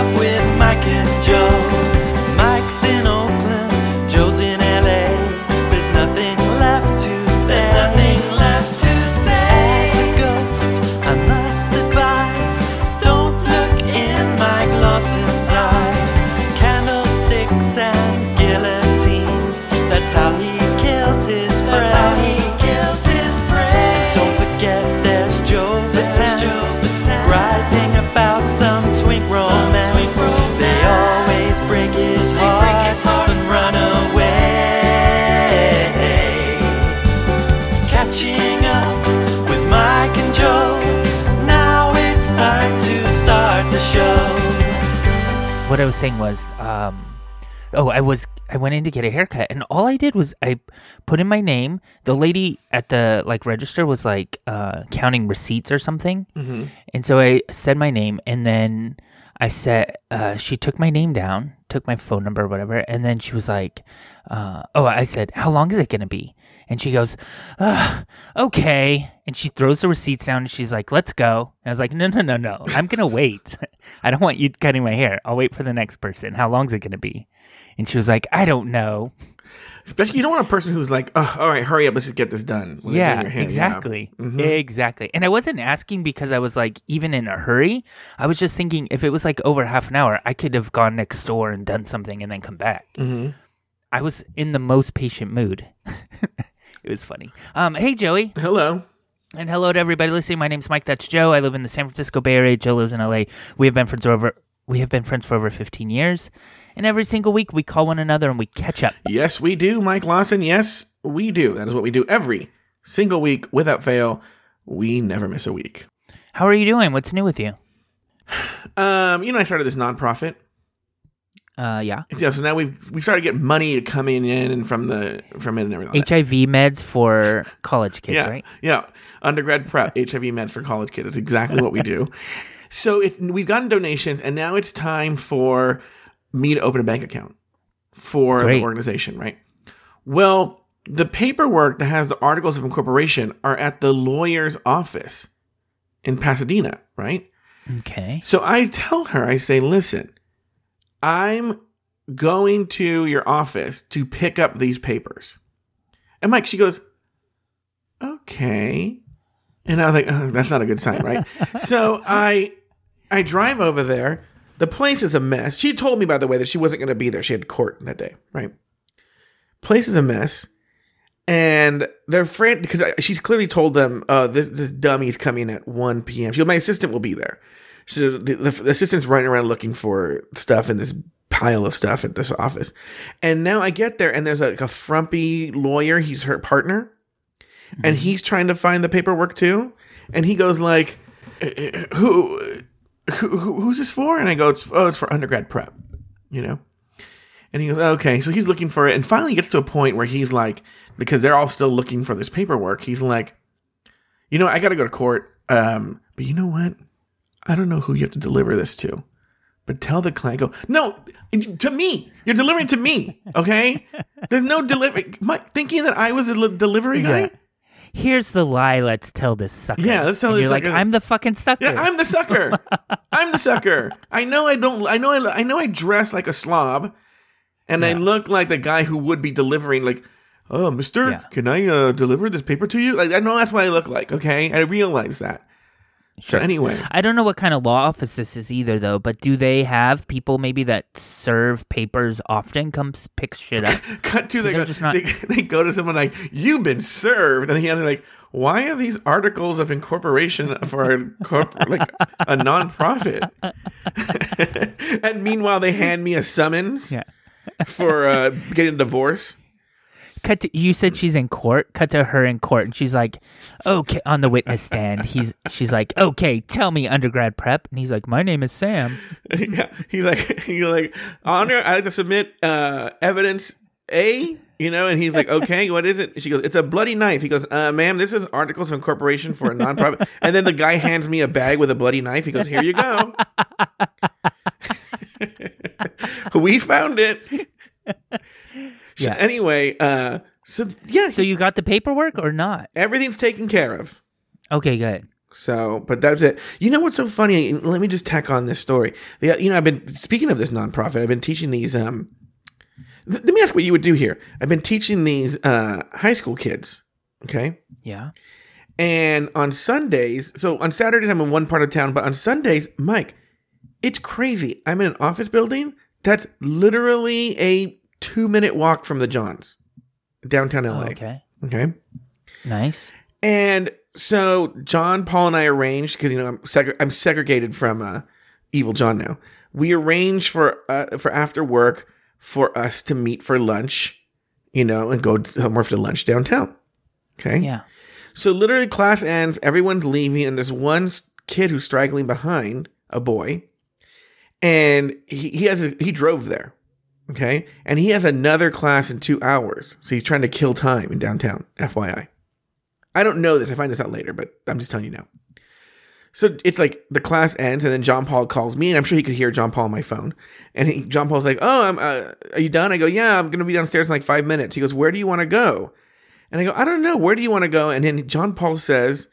up with Mike and Joe. What I was saying was, um, oh, I was I went in to get a haircut, and all I did was I put in my name. The lady at the like register was like uh, counting receipts or something, and so I said my name, and then I said uh, she took my name down, took my phone number or whatever, and then she was like, uh, "Oh," I said, "How long is it gonna be?" And she goes, "Okay," and she throws the receipts down, and she's like, "Let's go." And I was like, "No, no, no, no, I'm gonna wait. I don't want you cutting my hair. I'll wait for the next person. How long's it gonna be?" And she was like, "I don't know." Especially, you don't want a person who's like, oh, all right, hurry up, let's just get this done. Yeah, doing your hair." exactly. Mhm. Exactly. And I wasn't asking because I was like, even in a hurry, I was just thinking if it was like over half an hour, I could have gone next door and done something and then come back. Mhm. I was in the most patient mood. it was funny. Um, hey, Joey. Hello. And hello to everybody listening. My name's Mike. That's Joe. I live in the San Francisco Bay Area. Joe lives in LA. We have been friends for over we have been friends for over 15 years. And every single week we call one another and we catch up. Yes, we do, Mike Lawson. Yes, we do. That is what we do every single week without fail. We never miss a week. How are you doing? What's new with you? Um, you know, I started this nonprofit. Uh, yeah. Yeah, so now we've we started getting money coming in and from the from it and everything. HIV meds for college kids, yeah, right? yeah. Undergrad prep, HIV meds for college kids. That's exactly what we do. so it, we've gotten donations, and now it's time for me to open a bank account for Great. the organization, right? Well, the paperwork that has the articles of incorporation are at the lawyer's office in Pasadena, right? Okay. So I tell her, I say, listen, I'm going to your office to pick up these papers. And Mike, she goes, okay. And I was like, oh, that's not a good sign, right? so I I drive over there. The place is a mess. She told me, by the way, that she wasn't going to be there. She had court that day, right? Place is a mess. And they're frantic because she's clearly told them, uh, this, this dummy's coming at 1 p.m. She goes, my assistant will be there. So the, the, the assistant's running around looking for stuff in this pile of stuff at this office. And now I get there and there's like a frumpy lawyer. He's her partner. And he's trying to find the paperwork too. And he goes like, "Uh, who, who, who- who's this for? And I go, it's, oh, it's for undergrad prep, you know? And he goes, okay. So he's looking for it. And finally gets to a point where he's like, because they're all still looking for this paperwork, he's like, you know, I got to go to court. Um, but you know what? I don't know who you have to deliver this to. But tell the client, go, no, to me. You're delivering to me. Okay? There's no delivery. My, thinking that I was a li- delivery guy? Yeah. Here's the lie. Let's tell this sucker. Yeah, let's tell And this you're like, sucker- I'm the fucking sucker. Yeah, I'm the sucker. I'm the sucker. I know I don't. I know. I, I know. I dress like a slob, and I look like the guy who would be delivering. Like, oh, Mister, Yeah. can I uh, deliver this paper to you? Like, I know that's what I look like. Okay, I realize that. So anyway, I don't know what kind of law office this is either, though. But do they have people maybe that serve papers often come s- pick shit up? cut to they they're go, just not- they, they go to someone like you've been served, and he like, why are these articles of incorporation for a corp- like a nonprofit? and meanwhile, they hand me a summons Yeah. for uh, getting a divorce. Cut to you said she's in court. Cut to her in court, and she's like, "Okay." On the witness stand, he's she's like, "Okay, tell me undergrad prep," and he's like, "My name is Sam." yeah, he's like, he's like, honor, I have to submit uh, evidence A, you know, and he's like, okay, what is it? She goes, it's a bloody knife. He goes, uh, ma'am, this is articles of incorporation for a nonprofit. and then the guy hands me a bag with a bloody knife. He goes, here you go. we found it. So Yeah. anyway, uh, so yeah, So you got the paperwork or not? everything's taken care of. Okay, good. So, but that's it. You know what's so funny? Let me just tack on this story. The, you know, I've been speaking of this nonprofit. I've been teaching these. Um, th- let me ask what you would do here. I've been teaching these uh, high school kids. Okay, Yeah. and on Sundays, so on Saturdays I'm in one part of town, but on Sundays, Mike, it's crazy. I'm in an office building that's literally a two minute walk from the Johns, downtown LA. Okay. okay. Nice. And so John, Paul, and I arranged because you know I'm segre- I'm segregated from uh, Evil John now. We arranged for uh, for after work for us to meet for lunch, you know, and go somewhere for lunch downtown. Okay. Yeah. So literally, class ends, everyone's leaving, and there's one kid who's straggling behind a boy, and he, he has a, he drove there, okay, and he has another class in two hours, so he's trying to kill time in downtown. FYI, I don't know this. I find this out later, but I'm just telling you now. So it's like the class ends, and then John Paul calls me, and I'm sure he could hear John Paul on my phone. And he, John Paul's like, "Oh, I'm, uh, are you done?" I go, "Yeah, I'm gonna be downstairs in like five minutes." He goes, "Where do you want to go?" And I go, I don't know. Where do you want to go? And then John Paul says,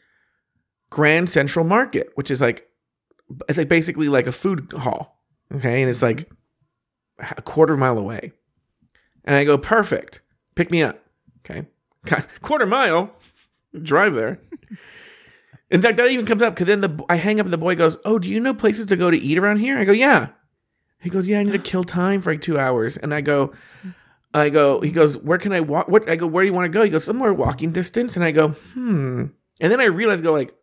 Grand Central Market, which is like, it's like basically like a food hall. Okay. And it's like a quarter mile away. And I go, perfect. Pick me up. Okay. Quarter mile. Drive there. In fact, that even comes up because then the I hang up and the boy goes, "Oh, do you know places to go to eat around here?" I go, "Yeah." He goes, "Yeah, I need to kill time for like two hours." And I go, I go, he goes, where can I walk? What I go, where do you want to go? He goes, somewhere walking distance. And I go, hmm. And then I realized, go like,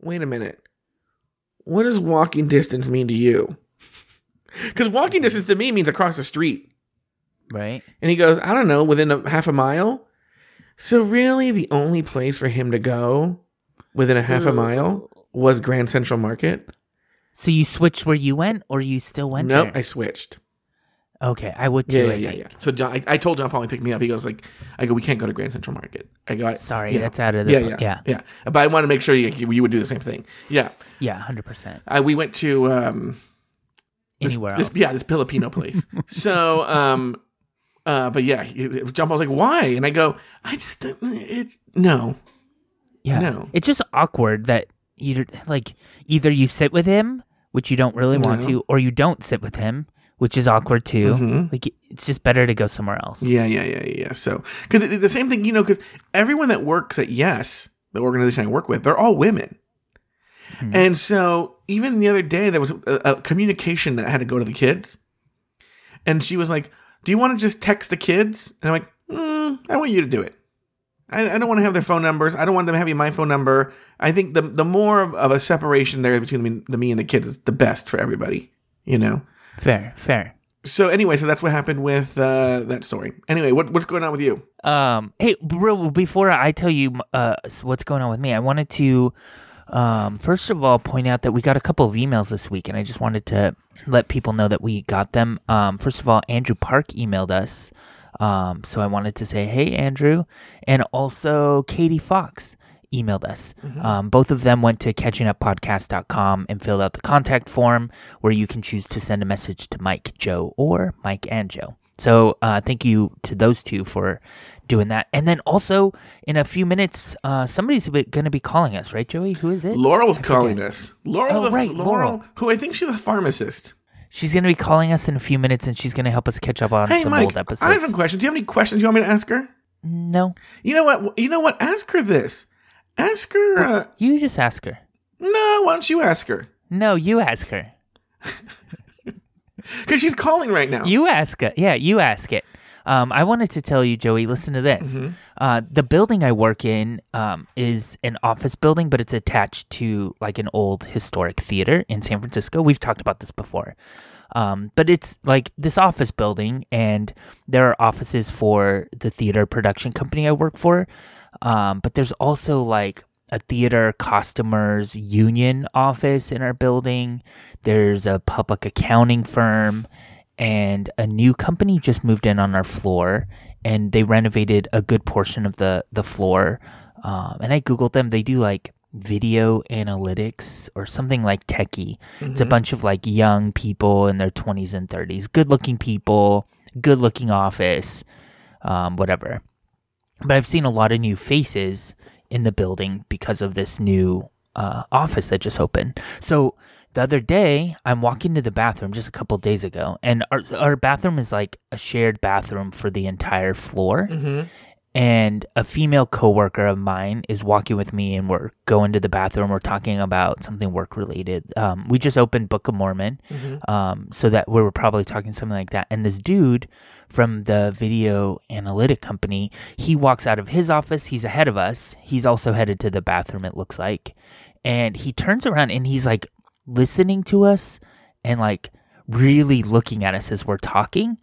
wait a minute. What does walking distance mean to you? Because walking distance to me means across the street. Right. And he goes, I don't know, within a half a mile. So really, the only place for him to go within a half a mile was Grand Central Market. So you switched where you went, or you still went nope, I switched. okay, I would Yeah, too. yeah, yeah, think. yeah. So John, I, I told John Paul to pick me up. He goes like, I go, we can't go to Grand Central Market. I go, I- Sorry, yeah. that's out of the yeah, yeah, yeah, yeah. But I want to make sure you, you would do the same thing. Yeah, yeah, hundred percent. I, we went to um, Anywhere this- else? yeah, this Filipino place. so, um, uh, but yeah, John Paul's like, why? And I go, I just, it's no, Yeah, No. it's just awkward that you like either you sit with him, which you don't really want No. to, or you don't sit with him, which is awkward too. Mhm. Like it's just better to go somewhere else. yeah, yeah, yeah, yeah. yeah. So, because the same thing, you know, because everyone that works at Yes, the organization I work with, they're all women. And so, even the other day, there was a, a communication that had to go to the kids, and she was like, "Do you want to just text the kids?" And I'm like, mm, "I want you to do it. I, I don't want to have their phone numbers. I don't want them having my phone number. I think the the more of, of a separation there between me, the me and the kids is the best for everybody. You know." Fair, fair. So anyway, so that's what happened with uh, that story. Anyway, what, what's going on with you? Um, hey, real before I tell you uh what's going on with me, I wanted to um first of all point out that we got a couple of emails this week, and I just wanted to let people know that we got them. Um, first of all, Andrew Park emailed us. Um, so I wanted to say, hey, Andrew, and also Katie Fox emailed us. Um, both of them went to catchinguppodcast.com and filled out the contact form where you can choose to send a message to Mike, Joe, or Mike and Joe. So uh, thank you to those two for doing that. And then also in a few minutes, uh, somebody's going to be calling us, right, Joey? Who is it? Laurel's calling us. Laurel, Oh, the, right, Laurel, Laurel. who I think she's a pharmacist. She's going to be calling us in a few minutes, and she's going to help us catch up on Hey, some Mike, old episodes. I have a question. Do you have any questions you want me to ask her? no, You know what? You know what? Ask her this. Ask her. Uh, you just ask her. no, why don't you ask her? No, you ask her. Because she's calling right now. You ask it. Yeah, you ask it. Um, I wanted to tell you, Joey. Listen to this. Mm-hmm. Uh, the building I work in um, is an office building, but it's attached to like an old historic theater in San Francisco. We've talked about this before. Um, but it's like this office building, and there are offices for the theater production company I work for. Um, but there's also like a theater customers union office in our building. There's a public accounting firm, and a new company just moved in on our floor, and they renovated a good portion of the the floor. Um, and I googled them; they do like video analytics or something like techie. It's a bunch of like young people in their 20s and 30s, good looking people, good looking office, um, whatever. But I've seen a lot of new faces in the building because of this new uh, office that just opened. So the other day, I'm walking to the bathroom just a couple days ago, and our our bathroom is like a shared bathroom for the entire floor. And a female coworker of mine is walking with me, and we're going to the bathroom. We're talking about something work related. Um, we just opened Book of Mormon, um, so that we were probably talking something like that. And this dude from the video analytic company, he walks out of his office. He's ahead of us. He's also headed to the bathroom. It looks like, and he turns around and he's like listening to us and like really looking at us as we're talking.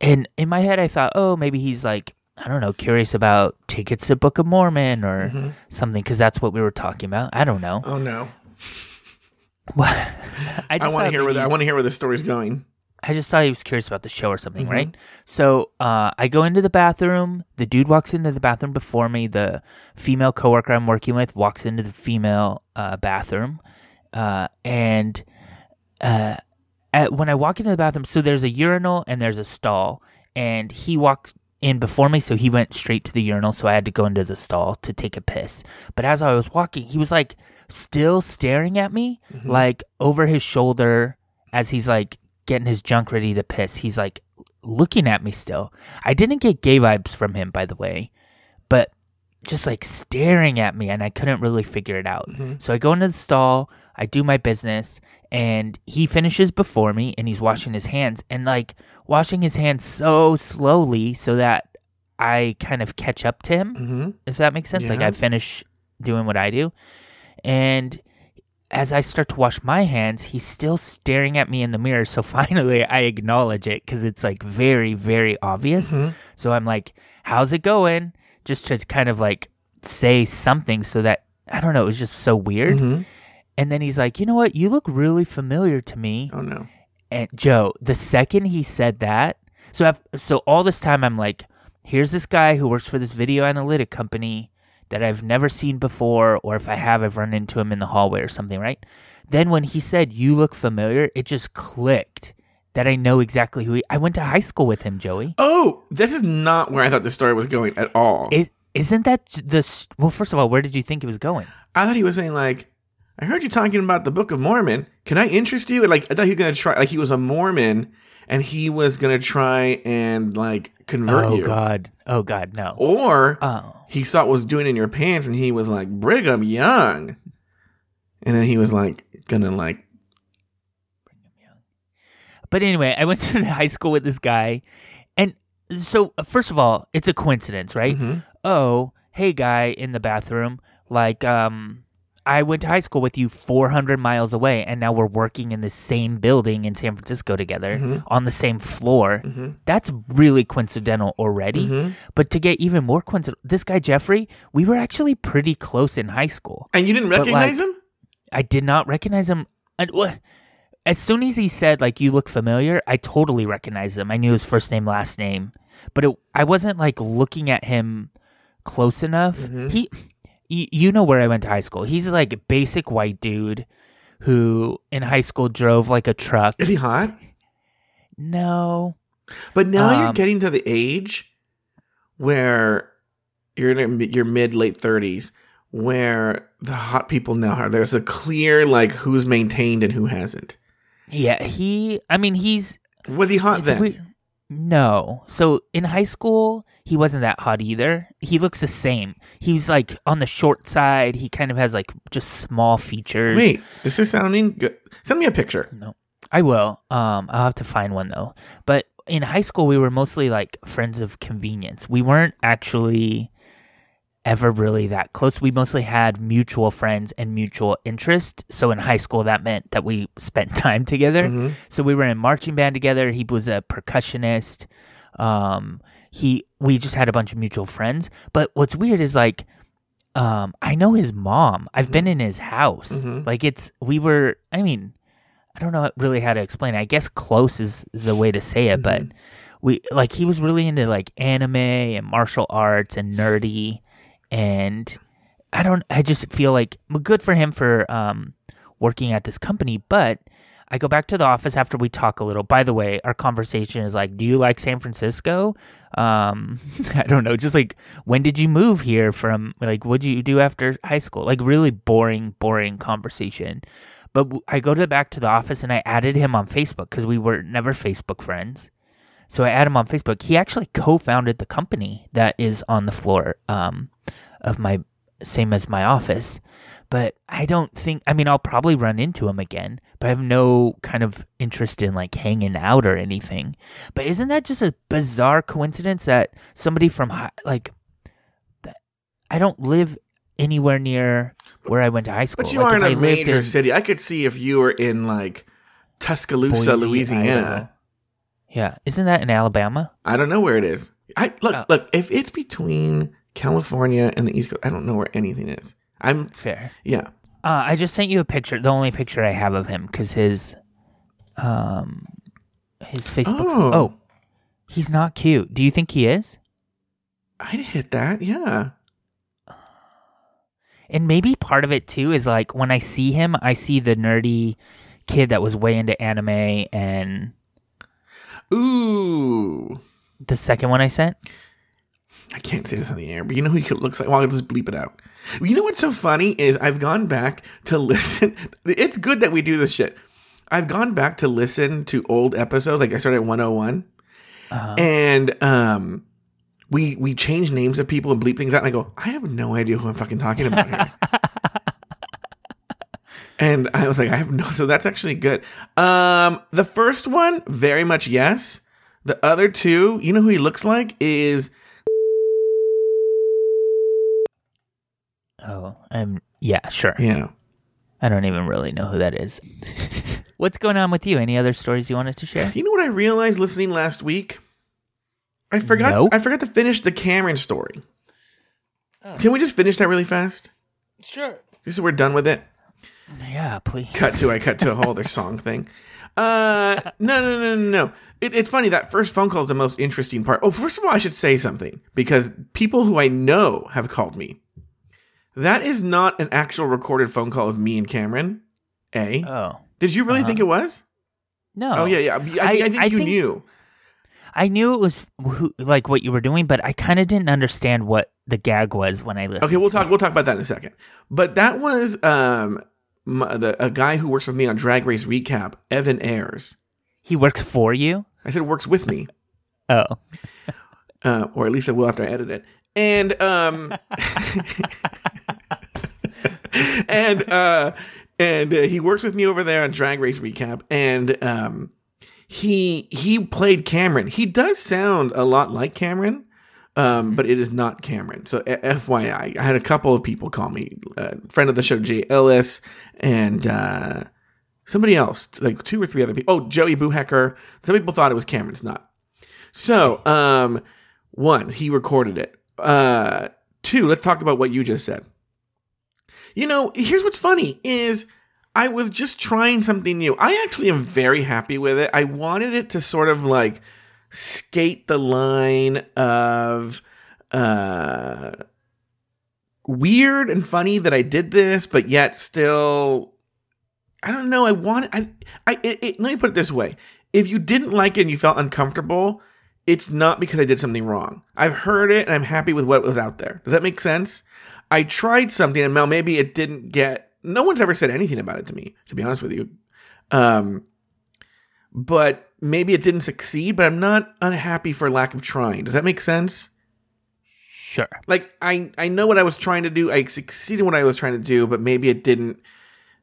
And in my head, I thought, oh, maybe he's like, I don't know, curious about tickets to Book of Mormon or something, because that's what we were talking about. I don't know. Oh no. I, I want to hear where the, I want to hear where the story's going. I just thought he was curious about the show or something, Mm-hmm. right? So uh, I go into the bathroom. The dude walks into the bathroom before me. The female coworker I'm working with walks into the female uh, bathroom, uh, and uh, at, when I walk into the bathroom, so there's a urinal and there's a stall, and he walked in before me, so he went straight to the urinal. So I had to go into the stall to take a piss. But as I was walking, he was like still staring at me, like over his shoulder, as he's like getting his junk ready to piss. He's like looking at me still. I didn't get gay vibes from him, by the way, but just like staring at me, and I couldn't really figure it out. So I go into the stall, I do my business, and he finishes before me, and he's washing his hands, and like washing his hands so slowly so that I kind of catch up to him, Mm-hmm. if that makes sense. Like I finish doing what I do, and as I start to wash my hands, he's still staring at me in the mirror. So finally, I acknowledge it because it's like very, very obvious. Mm-hmm. So I'm like, "How's it going?" Just to kind of like say something so that I don't know. It was just so weird. Mm-hmm. And then he's like, "You know what? You look really familiar to me." Oh no. And Joe, the second he said that, so I've, so all this time I'm like, here's this guy who works for this video analytic company that I've never seen before, or if I have, I've run into him in the hallway or something, right? Then when he said, "You look familiar," it just clicked that I know exactly who he. I went to high school with him, Joey. Oh, this is not where I thought the story was going at all. Is isn't that the well? First of all, where did you think it was going? I thought he was saying like, I heard you talking about the Book of Mormon. Can I interest you? And like, I thought he was gonna try. Like, he was a Mormon, and he was gonna try and like convert Oh you. Oh God! Oh God! No. Or Oh. he saw what was doing in your pants, and he was like Brigham Young, and then he was like gonna like, But anyway, I went to the high school with this guy, and so first of all, it's a coincidence, right? Mm-hmm. Oh, hey, guy in the bathroom, like, um, I went to high school with you 400 miles away, and now we're working in the same building in San Francisco together Mm-hmm. on the same floor. That's really coincidental already. Mm-hmm. But to get even more coincidental, this guy Jeffrey, we were actually pretty close in high school. and you didn't recognize like, him. I did not recognize him. And as soon as he said like you look familiar, I totally recognized him. I knew his first name, last name, but it, I wasn't like looking at him close enough. He, y- you know where I went to high school. He's like a basic white dude who in high school drove like a truck. Is he hot? No, But now you're Um, getting to the age where you're in your mid late thirties, where the hot people now are. There's a clear like who's maintained and who hasn't. Yeah, he. I mean, he's Was he hot then? weird. No. So in high school, he wasn't that hot either. He looks the same. He's like on the short side. He kind of has like just small features. Wait, this is sounding good. Send me a picture. No. I will. Um I'll have to find one though. But in high school we were mostly like friends of convenience. We weren't actually ever really that close. We mostly had mutual friends and mutual interest. So in high school that meant that we spent time together. Mm-hmm. So we were in marching band together. He was a percussionist. Um, he we just had a bunch of mutual friends. But what's weird is like, um, I know his mom. I've been in his house. Mhm. Like it's we were. I mean, I don't know really how to explain. it. I guess close is the way to say it, but we like he was really into like anime and martial arts and nerdy, and I don't. I just feel like good for him for um working at this company, but I go back to the office after we talk a little. By the way, our conversation is like, "Do you like San Francisco?" Um, I don't know, just like when did you move here from? Like, what did you do after high school? Like, really boring, boring conversation. But I go to back to the office and I added him on Facebook because we were never Facebook friends. So I add him on Facebook. He actually co-founded the company that is on the floor um, of my same as my office. But I don't think. I mean, I'll probably run into him again. But I have no kind of interest in like hanging out or anything. But isn't that just a bizarre coincidence that somebody from hi- like that? I don't live anywhere near where I went to high school. But you Like, are in I a lived major in city. I could see if you were in like Tuscaloosa, Boise, Louisiana. Idaho. Yeah, isn't that in Alabama? I don't know where it is. I look, Oh. look. If it's between California and the East Coast, I don't know where anything is. I'm Fair. yeah. Uh, I just sent you a picture. The only picture I have of him because his, um, his Facebook. Oh. Oh. he's not cute. Do you think he is? I'd hit that. Yeah. And maybe part of it too is like when I see him, I see the nerdy kid that was way into anime and Ooh. the second one I sent. I can't say this on the air, but you know who he looks like? Well, I'll just bleep it out. You know what's so funny is I've gone back to listen. It's good that we do this shit. I've gone back to listen to old episodes. Like I started at 101. Uh, And um we we change names of people and bleep things out and I go, I have no idea who I'm fucking talking about here. and I was like, I have no so that's actually good. Um the first one, very much yes. The other two, you know who he looks like is oh, um, yeah, sure. yeah. I don't even really know who that is. What's going on with you? Any other stories you wanted to share? You know what I realized listening last week? I forgot. No. I forgot to finish the Cameron story. Can we just finish that really fast? Sure. Just so we're done with it. Yeah, please. Cut to I cut to a whole other song thing. Uh, no, no, no, no, no. It, it's funny that first phone call is the most interesting part. Oh, first of all, I should say something because people who I know have called me. That is not an actual recorded phone call of me and Cameron. A. Oh Did you really think it was? no. Oh yeah, yeah. I, I, I- think I you think- knew. I knew it was who, like what you were doing, but I kind of didn't understand what the gag was when I listened. Okay, we'll talk. We'll talk about that in a second. But that was um my, the a guy who works with me on Drag Race Recap, Evan Ayers. He works for you. I said works with me, Oh, uh, or at least I will after I edit it. And um, and uh, and uh, he works with me over there on Drag Race Recap, and um, he he played Cameron. He does sound a lot like Cameron. Um, but it is not Cameron. So FYI, I had a couple of people call me, uh, friend of the show, Jay Ellis, and uh, somebody else, like two or three other people. Oh, Joey Boohecker. Some people thought it was Cameron. It's not. So, um, one, he recorded it. Uh, two, let's talk about what you just said. You know, here's what's funny is I was just trying something new. I actually am very happy with it. I wanted it to sort of like skate the line of uh weird and funny that I did this, but yet still I don't know. I want I I it, it, let me put it this way: if you didn't like it and you felt uncomfortable, it's not because I did something wrong. I've heard it and I'm happy with what was out there. Does that make sense? I tried something and Mel, maybe it didn't get. No one's ever said anything about it to me, to be honest with you. Um, but maybe it didn't succeed. But I'm not unhappy for lack of trying. Does that make sense? sure. like I I know what I was trying to do. I succeeded in what I was trying to do, but maybe it didn't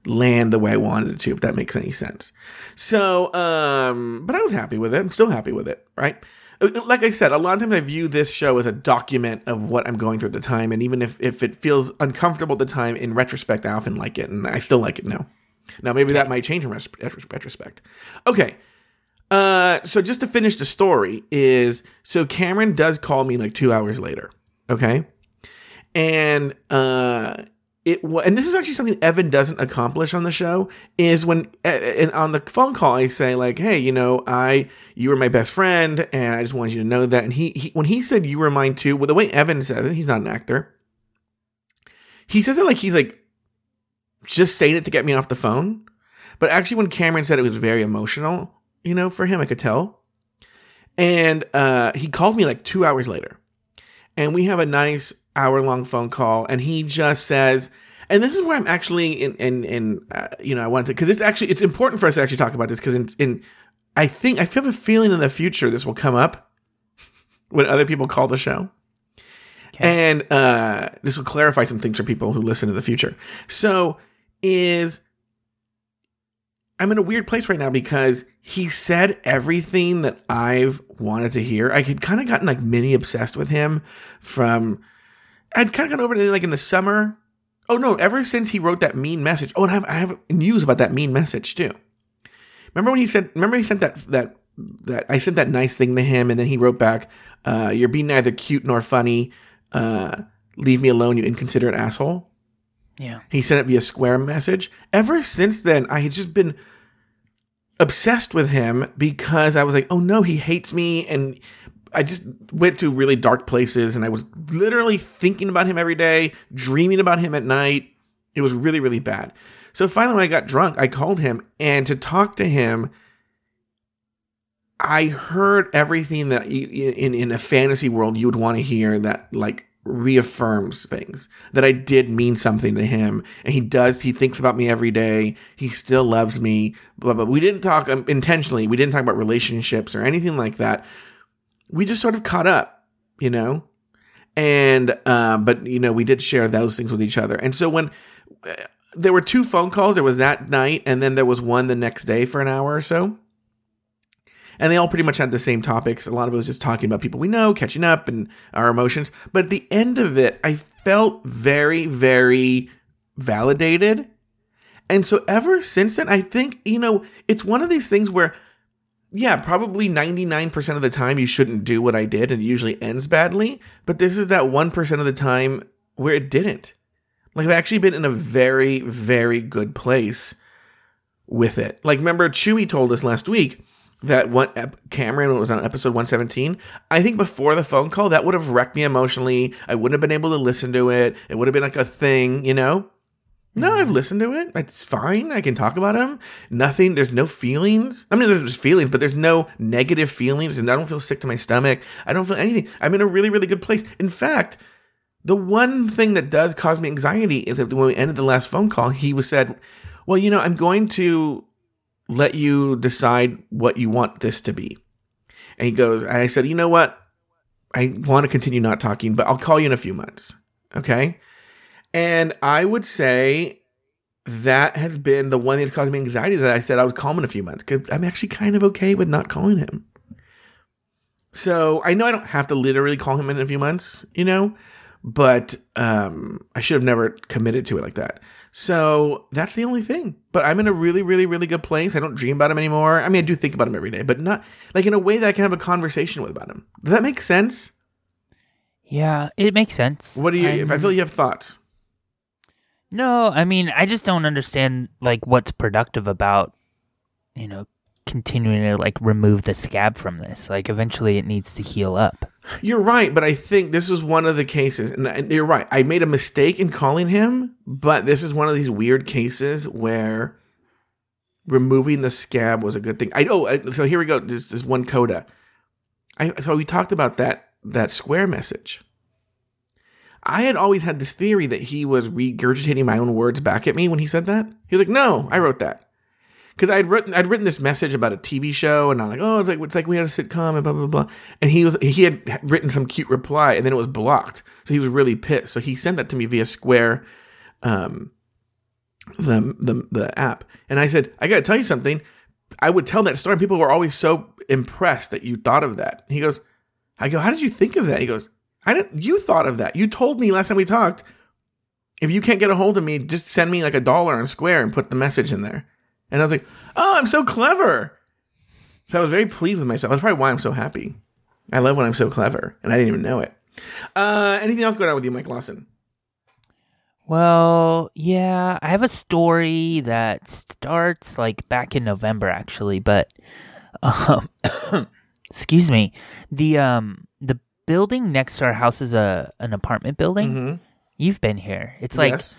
land the way I wanted it to, if that makes any sense. So, um, but I was happy with it. I'm still happy with it, right? Uh, Like I said, a lot of times I view this show as a document of what I'm going through at the time, and even if, if it feels uncomfortable at the time, in retrospect, I often like it, and I still like it now. Now, maybe that might change in res- retrospect. Okay, uh, so just to finish the story is so Cameron does call me like two hours later. Okay, and uh, it and this is actually something Evan doesn't accomplish on the show is when and on the phone call I say like, hey, you know, I you were my best friend, and I just wanted you to know that. And he, he when he said you were mine too, well, the way Evan says it, he's not an actor. He says it like he's like just saying it to get me off the phone. But actually, when Cameron said it was very emotional, you know, for him, I could tell. And uh, he called me like two hours later, and we have a nice hour long phone call, and he just says. And this is where I'm actually in, in, in uh, you know, I want to, because it's actually, it's important for us to actually talk about this, because in, in, I think, I feel a feeling in the future this will come up when other people call the show. And uh, this will clarify some things for people who listen in the future. So, is I'm in a weird place right now because he said everything that I've wanted to hear. I had kind of gotten like mini obsessed with him from, I'd kind of gone over to like in the summer. Oh no, ever since he wrote that mean message. Oh, and I have, I have news about that mean message too. Remember when he said, remember he sent that, that, that I sent that nice thing to him and then he wrote back, uh, you're being neither cute nor funny. Uh, leave me alone, you inconsiderate asshole. Yeah. He sent it via square message. Ever since then, I had just been obsessed with him because I was like, oh no, he hates me. And I just went to really dark places and I was literally thinking about him every day, dreaming about him at night. It was really, really bad. So finally, when I got drunk, I called him and to talk to him, I heard everything that you, in in a fantasy world you would want to hear that like reaffirms things that I did mean something to him. And he does he thinks about me every day. He still loves me. But, but we didn't talk um, intentionally. We didn't talk about relationships or anything like that we just sort of caught up you know and uh, but you know we did share those things with each other and so when uh, there were two phone calls there was that night and then there was one the next day for an hour or so and they all pretty much had the same topics. A lot of it was just talking about people we know, catching up, and our emotions. But at the end of it, I felt very, very validated. And so ever since then, I think, you know, it's one of these things where, yeah, probably 99% of the time you shouldn't do what I did and it usually ends badly. But this is that 1% of the time where it didn't. Like, I've actually been in a very, very good place with it. Like, remember, Chewy told us last week that one ep- Cameron was on episode 117. I think before the phone call, that would have wrecked me emotionally. I wouldn't have been able to listen to it. It would have been like a thing, you know? No, I've mm-hmm. listened to it. It's fine. I can talk about him. Nothing. There's no feelings. I mean, there's feelings, but there's no negative feelings, and I don't feel sick to my stomach. I don't feel anything. I'm in a really, really good place. In fact, the one thing that does cause me anxiety is that when we ended the last phone call, he was said, "Well, you know, I'm going to let you decide what you want this to be." And he goes, and I said, "You know what? I want to continue not talking, but I'll call you in a few months." Okay? And I would say that has been the one thing that's causing me anxiety that I said I would call him in a few months because I'm actually kind of okay with not calling him. So I know I don't have to literally call him in a few months, you know, but um, I should have never committed to it like that. So that's the only thing. But I'm in a really, really, really good place. I don't dream about him anymore. I mean, I do think about him every day, but not like in a way that I can have a conversation with about him. Does that make sense? Yeah, it makes sense. What do you? if I I'm- feel you have thoughts. No, I mean, I just don't understand like what's productive about, you know, continuing to like remove the scab from this. Like eventually it needs to heal up. You're right, but I think this is one of the cases, and- you're right. I made a mistake in calling him, but this is one of these weird cases where removing the scab was a good thing. I oh, so here we go. This this one coda. I so we talked about that that square message. I had always had this theory that he was regurgitating my own words back at me when he said that. He was like, "No, I wrote that." Because I'd written I'd written this message about a TV show, and I'm like, "Oh, it's like it's like we had a sitcom and blah blah blah." And he was he had written some cute reply, and then it was blocked, so he was really pissed. So he sent that to me via Square, um, the the the app, and I said, "I got to tell you something." I would tell that story, and people were always so impressed that you thought of that. He goes, "I go, how did you think of that?" He goes, "I didn't. You thought of that. You told me last time we talked." If you can't get a hold of me, just send me like a dollar on Square and put the message in there. And I was like, oh, I'm so clever. So I was very pleased with myself. That's probably why I'm so happy. I love when I'm so clever, and I didn't even know it. Uh, anything else going on with you, Mike Lawson? Well, yeah, I have a story that starts like back in November actually, but um excuse me. The um building next to our house is a an apartment building. Mm-hmm. You've been here. It's like yes.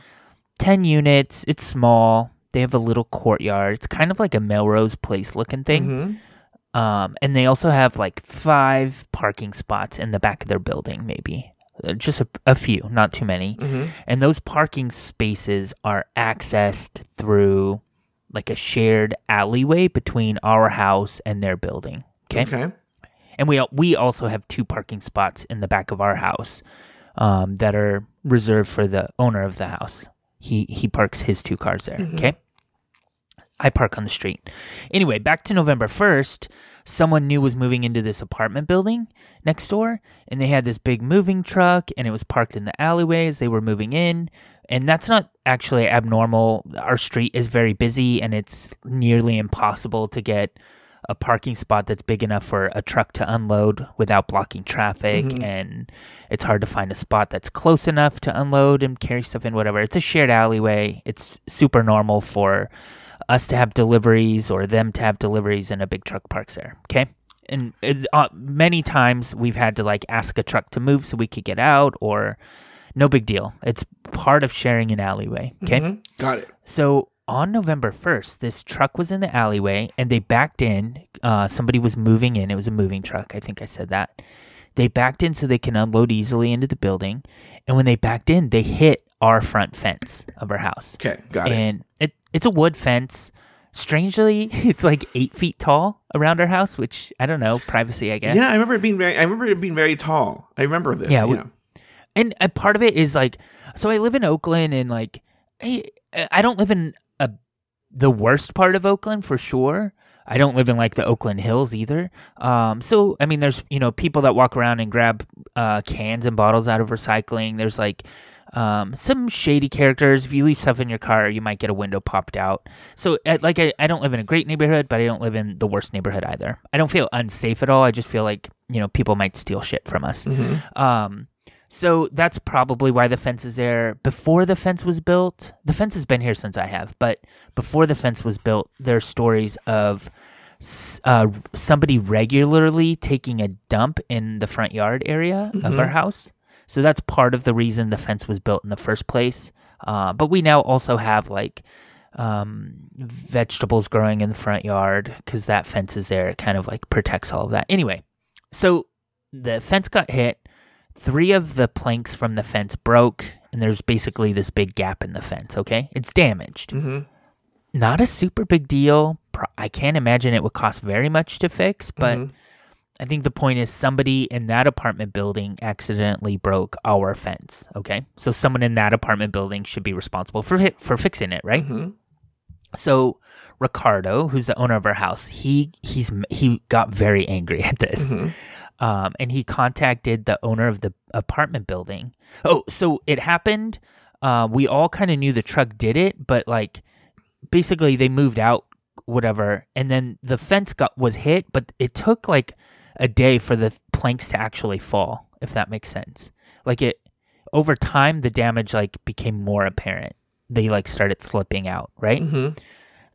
10 units. It's small. They have a little courtyard. It's kind of like a Melrose Place looking thing. Mm-hmm. Um, and they also have like five parking spots in the back of their building, maybe Uh, just a, a few, not too many. Mm-hmm. And those parking spaces are accessed through like a shared alleyway between our house and their building. Okay. Okay. And we we also have two parking spots in the back of our house um, that are reserved for the owner of the house. He he parks his two cars there. Okay. I park on the street. Anyway, back to November 1st, someone new was moving into this apartment building next door, and they had this big moving truck, and it was parked in the alleyway as they were moving in. And that's not actually abnormal. Our street is very busy, and it's nearly impossible to get a parking spot that's big enough for a truck to unload without blocking traffic and it's hard to find a spot that's close enough to unload and carry stuff in whatever. It's a shared alleyway. It's super normal for us to have deliveries or them to have deliveries and a big truck parks there okay? And it, uh, many times we've had to like ask a truck to move so we could get out or no big deal. It's part of sharing an alleyway. Okay? Mhm. Got it. so on November 1st, this truck was in the alleyway and they backed in. Uh, somebody was moving in. It was a moving truck. I think I said that. They backed in so they can unload easily into the building. And when they backed in, they hit our front fence of our house. Okay. Got it. and it. it's a wood fence. Strangely, it's like eight feet tall around our house, which I don't know, privacy, I guess. Yeah, I remember it being very. I remember it being very tall. I remember this. Yeah, Yeah. we- and a part of it is like so i live in oakland and like I, I don't live in the worst part of oakland for sure i don't live in like the oakland hills either um so i mean there's you know people that walk around and grab uh cans and bottles out of recycling there's like um, some shady characters. If you leave stuff in your car, you might get a window popped out. So, like, I, I don't live in a great neighborhood, but I don't live in the worst neighborhood either. I don't feel unsafe at all. I just feel like you know people might steal shit from us. Um, so that's probably why the fence is there. Before the fence was built, the fence has been here since I have, but before the fence was built, there are stories of uh, somebody regularly taking a dump in the front yard area of our house. So that's part of the reason the fence was built in the first place. Uh, but we now also have like um, vegetables growing in the front yard because that fence is there. It kind of like protects all of that. Anyway, so the fence got hit three of the planks from the fence broke and there's basically this big gap in the fence okay it's damaged Mhm. not a super big deal i can't imagine it would cost very much to fix but Mhm. i think the point is somebody in that apartment building accidentally broke our fence okay so someone in that apartment building should be responsible for for fixing it right Mhm. so ricardo who's the owner of our house he he's he got very angry at this Mhm. Um, and he contacted the owner of the apartment building. Oh, so it happened. Uh, we all kind of knew the truck did it, but like basically they moved out, whatever, and then the fence got was hit, but it took like a day for the planks to actually fall, if that makes sense. Like it over time, the damage like became more apparent. They like started slipping out, right? Mhm.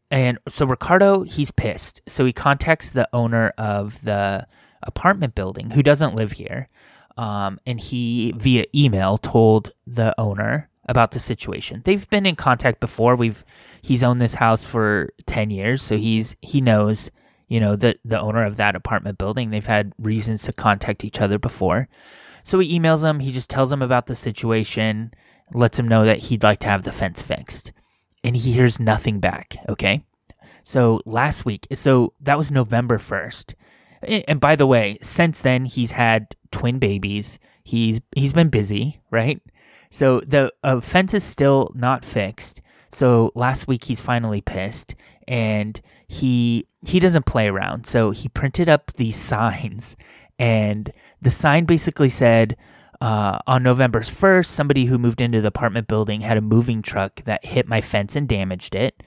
And so Ricardo, he's pissed. So he contacts the owner of the apartment building who doesn't live here. Um, and he, via email, told the owner about the situation. They've been in contact before. We've he's owned this house for ten years, so he's he knows you know the the owner of that apartment building. They've had reasons to contact each other before. So he emails him. He just tells him about the situation, lets him know that he'd like to have the fence fixed, and he hears nothing back. Okay. So last week, so that was November 1st. And by the way, since then he's had twin babies. He's he's been busy, right? So the fence is still not fixed. So last week he's finally pissed and he he doesn't play around. So he printed up these signs and the sign basically said uh, on November 1st, somebody who moved into the apartment building had a moving truck that hit my fence and damaged it.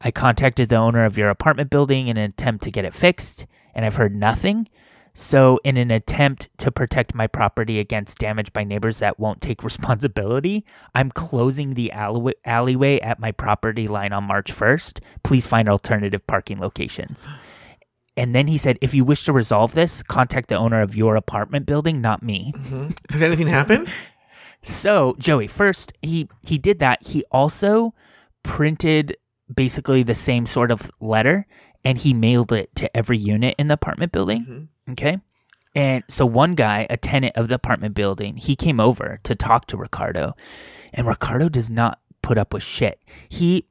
I contacted the owner of your apartment building in an attempt to get it fixed, and I've heard nothing. So, in an attempt to protect my property against damage by neighbors that won't take responsibility, I'm closing the alleyway, at my property line on March 1st. Please find alternative parking locations. And then he said, if you wish to resolve this, contact the owner of your apartment building, not me. Mm-hmm. Has anything happened? So, Joey, first he he did that. He also printed basically the same sort of letter and he mailed it to every unit in the apartment building. Okay. And so one guy, a tenant of the apartment building, he came over to talk to Ricardo, and Ricardo does not put up with shit. He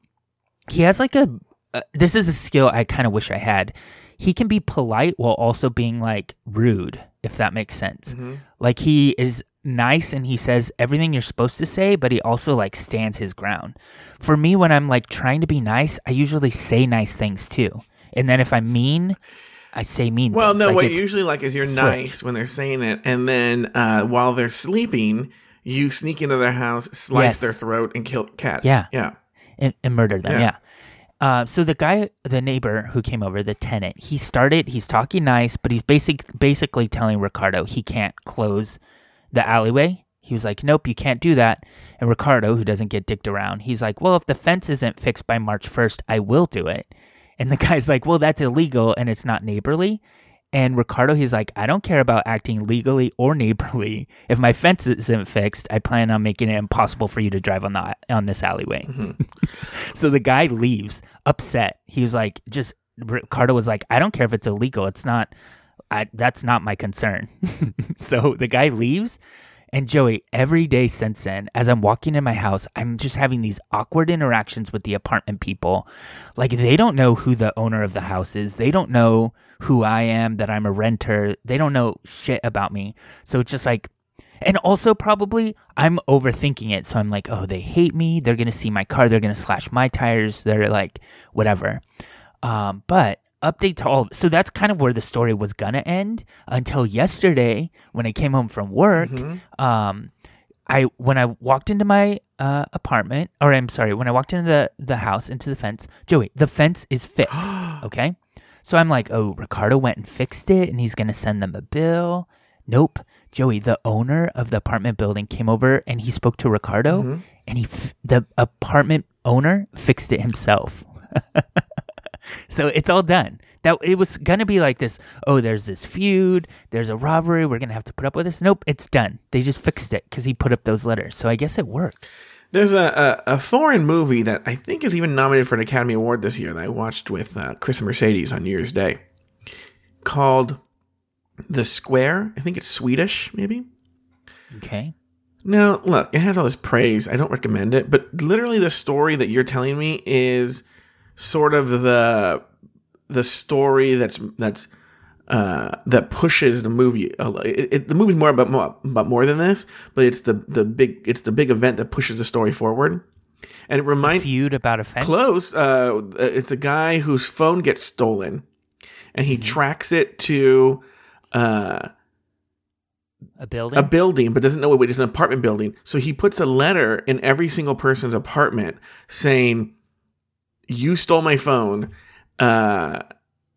he has like a uh, this is a skill I kind of wish I had. He can be polite while also being like rude, if that makes sense. Like he is nice and he says everything you're supposed to say, but he also like stands his ground. For me, when I'm like trying to be nice, I usually say nice things too. And then if I'm mean, I say mean. Well, things. no, Like, what usually like is you're switch. nice when they're saying it, and then uh, while they're sleeping, you sneak into their house, slice Yes. their throat, and kill cat. Yeah. yeah. and, and murdered them. Yeah. Yeah. Uh, so the guy, the neighbor who came over, the tenant, he started. He's talking nice, but he's basic, basically telling Ricardo he can't close the alleyway. He was like, "Nope, you can't do that." And Ricardo, who doesn't get dicked around, he's like, "Well, if the fence isn't fixed by March first, I will do it." And the guy's like, "Well, that's illegal and it's not neighborly." And Ricardo, he's like, I don't care about acting legally or neighborly. If my fence isn't fixed, I plan on making it impossible for you to drive on the on this alleyway. Mm-hmm. so the guy leaves upset. He was like, just Ricardo was like, I don't care if it's illegal. It's not. I, that's not my concern. so the guy leaves. And Joey, every day since then, as I'm walking in my house, I'm just having these awkward interactions with the apartment people. Like they don't know who the owner of the house is. They don't know who I am, that I'm a renter. They don't know shit about me. So it's just like and also probably I'm overthinking it. So I'm like, oh, they hate me. They're gonna see my car. They're gonna slash my tires. They're like, whatever. Um, but update to all. So that's kind of where the story was gonna end until yesterday when I came home from work. Um, I when I walked into my uh, apartment, or I'm sorry, when I walked into the the house into the fence, Joey, the fence is fixed. okay, so I'm like, oh, Ricardo went and fixed it, and he's gonna send them a bill. Nope, Joey, the owner of the apartment building came over and he spoke to Ricardo, and he f- the apartment owner fixed it himself. So it's all done. That it was gonna be like this. Oh, there's this feud. There's a robbery. We're gonna have to put up with this. Nope, it's done. They just fixed it because he put up those letters. So I guess it worked. There's a, a, a foreign movie that I think is even nominated for an Academy Award this year that I watched with uh, Chris and Mercedes on New Year's Day called The Square. I think it's Swedish, maybe. Okay. Now, look, it has all this praise. I don't recommend it, but literally the story that you're telling me is sort of the the story that's that's uh, that pushes the movie. li- It, it, the movie's more about more about more than this, but it's the the big it's the big event that pushes the story forward. And it reminds Feud about a fence. close. Uh, it's a guy whose phone gets stolen, and he tracks it to. Uh, A building. a building, but doesn't know what it's an apartment building. So he puts a letter in every single person's apartment saying, "You stole my phone," uh,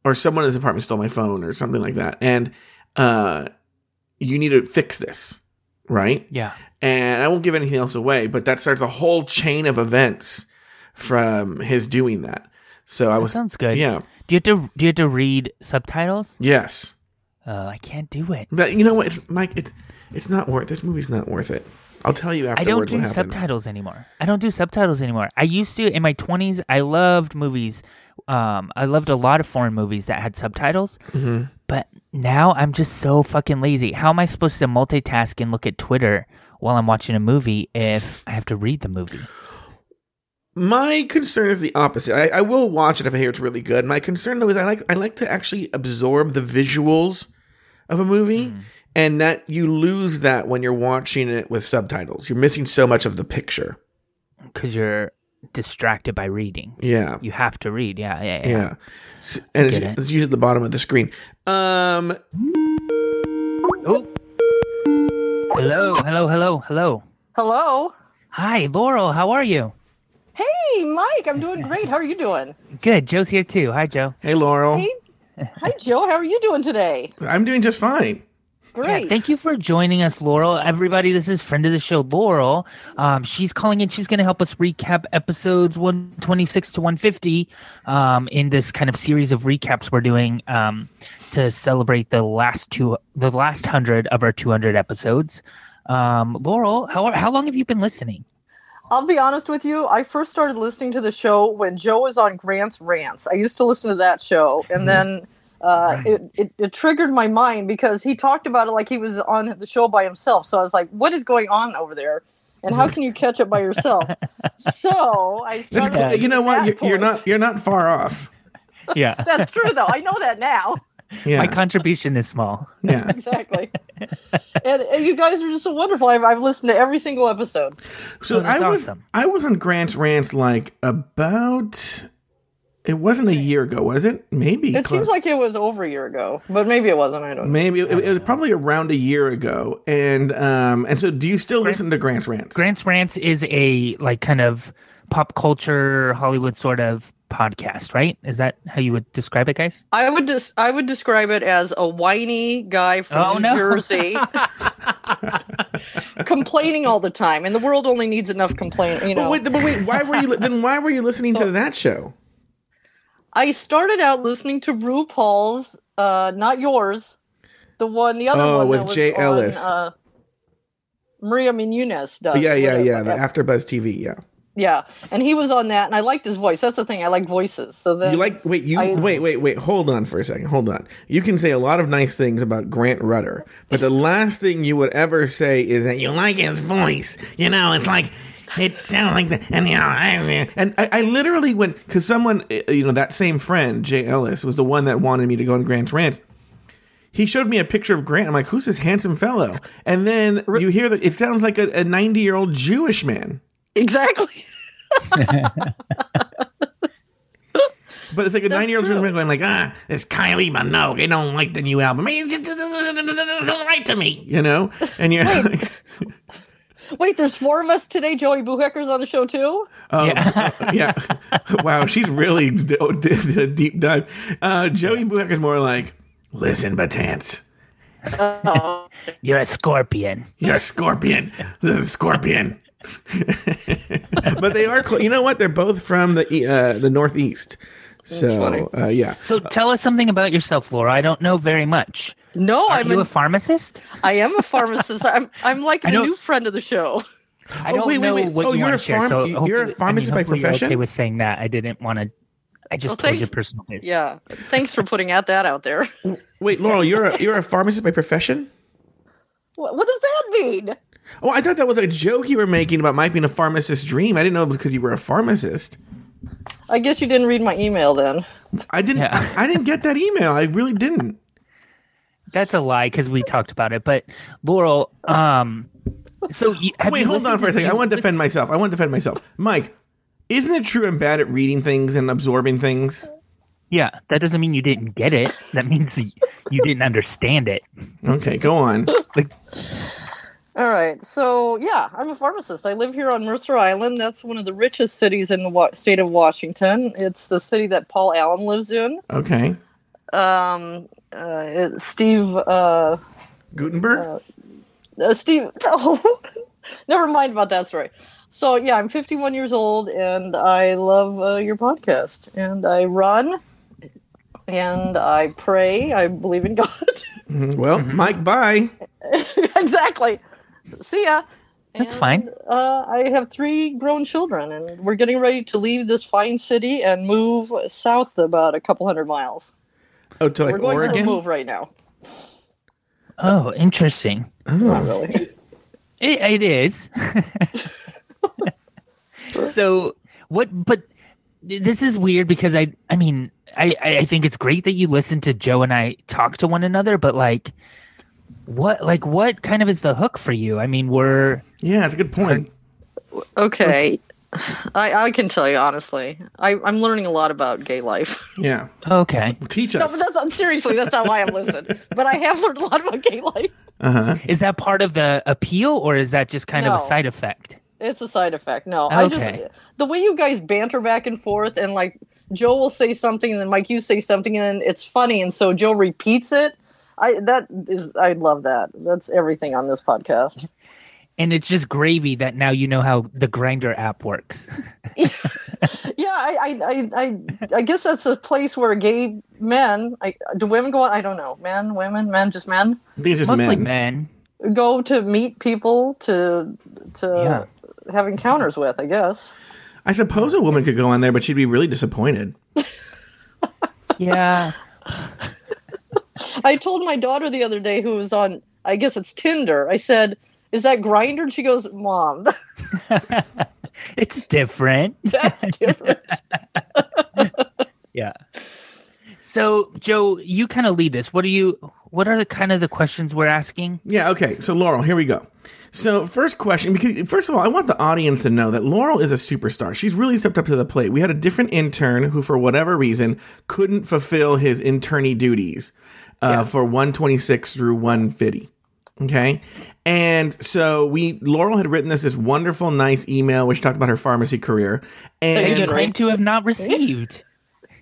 or someone in his apartment stole my phone, or something like that, and uh, you need to fix this, right? yeah. And I won't give anything else away, but that starts a whole chain of events from his doing that. So I That was sounds good. Yeah. Do you have to do you have to read subtitles? Yes. Uh, I can't do it. But you know what, it's, Mike? It's it's not worth. This movie's not worth it. I'll tell you afterwards. I don't do what happens. subtitles anymore. I don't do subtitles anymore. I used to in my twenties. I loved movies. Um, I loved a lot of foreign movies that had subtitles. Mm-hmm. But now I'm just so fucking lazy. How am I supposed to multitask and look at Twitter while I'm watching a movie if I have to read the movie? My concern is the opposite. I, I will watch it if I hear it's really good. My concern though is I like I like to actually absorb the visuals of a movie, Mm. And that you lose that when you're watching it with subtitles. You're missing so much of the picture. Because you're distracted by reading. Yeah, You have to read. Yeah, yeah, yeah. yeah. S- And it's, it. it's usually at the bottom of the screen. Um, Oh. Hello, hello, hello, hello. Hello. Hi, Laurel. How are you? Hey, Mike. I'm doing great. How are you doing? Good. Joe's here too. Hi, Joe. hey Laurel, Hey. Hi, Joe. How are you doing today? I'm doing just fine. Great. Yeah, thank you for joining us, Laurel. Everybody, this is friend of the show, Laurel. Um, she's calling in. She's going to help us recap episodes 126 to 150 um, in this kind of series of recaps we're doing um, to celebrate the last two, the last hundred of our 200 episodes. Um, Laurel, how how long have you been listening? I'll be honest with you. I first started listening to the show when Joe was on Grant's Rants. I used to listen to that show, and then uh, it, it, it triggered my mind because he talked about it like he was on the show by himself. So I was like, "What is going on over there?" And how can you catch it by yourself? so I started. That's- you know what? You're, you're not you're not far off. Yeah. That's true, though. I know that now. Yeah, My contribution is small. yeah. exactly. and, and you guys are just so wonderful. I've, I've listened to every single episode. So Oh, that's I was awesome. I was on Grant's rants like about. It wasn't a year ago, was it? Maybe. It close. seems like it was over a year ago, but maybe it wasn't. I don't know. Maybe it, it was probably around a year ago, and um, and so do you still listen to Grant's rants? Grant's Rants is a like kind of pop culture Hollywood sort of podcast, right? Is that how you would describe it, guys? I would just I would describe it as a whiny guy from Oh, New no. Jersey complaining all the time, and the world only needs enough complaint. You know, But wait, but wait, why were you li- then? Why were you listening to that show? I started out listening to RuPaul's, uh, not yours, the one, the other Oh, one with Jay on, Ellis. uh, Maria Menounos does. yeah, yeah, whatever. yeah. The AfterBuzz TV. Yeah. yeah, and he was on that, and I liked his voice. That's the thing. I like voices. So then You like wait you I- wait wait wait hold on for a second hold on you can say a lot of nice things about Grant Rudder but the last thing you would ever say is that you like his voice you know it's like it sounds like that and you know I, and I, I literally went because someone uh, you know that same friend Jay Ellis was the one that wanted me to go on Grant's rants he showed me a picture of Grant I'm like who's this handsome fellow and then you hear that it sounds like a 90 year old Jewish man exactly. But it's like a That's nine year old true. going like, ah, it's Kylie Minogue. I don't like the new album. It's right to me, you know. And you're like, Wait, there's four of us today. Joey Boohecker's on the show too. oh, yeah. wow, she's really d- did a deep dive. Uh, Joey Buhecker's more like, listen, Batance, Oh, You're a scorpion. you're a scorpion. This is a scorpion. but they are, clo- you know what? They're both from the e- uh, the Northeast. So funny. uh, yeah, So tell us something about yourself, Laura. I don't know very much. no, Are I'm you a, a pharmacist? I am a pharmacist. I'm I'm like the new friend of the show. I Oh, don't wait, wait, know wait. what Oh, you you're want a to share. so you're a hopefully- I mean, pharmacist by profession? Okay with saying that. I didn't want to. I just Well, told you thanks. personal business. Yeah, thanks for putting out that out there. wait, Laurel, you're a you're a pharmacist by profession. what, what does that mean? Oh, I thought that was a joke you were making about my being a pharmacist's dream. I didn't know it was because you were a pharmacist. I guess you didn't read my email then. I didn't. Yeah. I, I didn't get that email. I really didn't. That's a lie because we talked about it. But Laurel, um, so you, have Wait, you hold on for a second. I want to defend myself. I want to defend myself. Mike, isn't it true I'm bad at reading things and absorbing things? Yeah, that doesn't mean you didn't get it. That means you didn't understand it. Okay, go on. Like, All right, so yeah, I'm a pharmacist. I live here on Mercer Island. That's one of the richest cities in the wa- state of Washington. It's the city that Paul Allen lives in. Okay, Um, uh, Steve, uh, Guttenberg. uh, Steve. Oh, never mind about that story. So yeah, I'm 51 years old, and I love uh, your podcast. And I run, and I pray. I believe in God. well, Mm-hmm. Mike, bye. exactly. See ya. That's And, fine. Uh, I have three grown children, and we're getting ready to leave this fine city and move south about a couple hundred miles. Oh, to we're like going Oregon. for move right now. oh, interesting. Not really. It, it is. so what? But this is weird because I. I mean, I. I think it's great that you listen to Joe and I talk to one another, but like, what? Like, what kind of is the hook for you? I mean, we're. Yeah, that's a good point. Okay. I, I can tell you honestly, I, I'm learning a lot about gay life. Yeah, Okay. teach us. no, but that's not seriously. That's not why I'm listening. But I have learned a lot about gay life. Uh huh. Is that part of the appeal, or is that just kind of a side effect? It's a side effect. No, I just the way you guys banter back and forth, and like Joe will say something, and then Mike you say something, and it's funny, and so Joe repeats it. I that is I love that. That's everything on this podcast. And it's just gravy that now you know how the Grindr app works. Yeah, I I, I I I guess that's a place where gay men. I, do women go? I don't know. Men, women, men, just men These are Mostly men. men. go to meet people to to Yeah. have encounters with. I guess. I suppose a woman could go on there, but she'd be really disappointed. Yeah. I told my daughter the other day who was on. I guess it's Tinder. I said, "Is that Grindr?" And she goes, "Mom, It's different. that's different." Yeah. So, Joe, you kind of lead this. What are you? What are the kind of the questions we're asking? Yeah, okay. So Laurel, here we go. So first question, because first of all, I want the audience to know that Laurel is a superstar. She's really stepped up to the plate. We had a different intern who, for whatever reason, couldn't fulfill his internee duties uh, for 126 through 150. Okay. And so we, Laurel had written us this wonderful, nice email which talked about her pharmacy career. And you. Claim to have not received.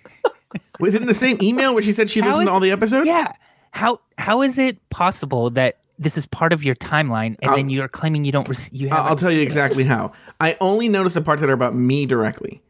was it in the same email where she said she How listened is- to all the episodes? yeah. How how is it possible that this is part of your timeline and then you're claiming you don't receive? You I'll, have I'll tell you exactly how. I only noticed the parts that are about me directly.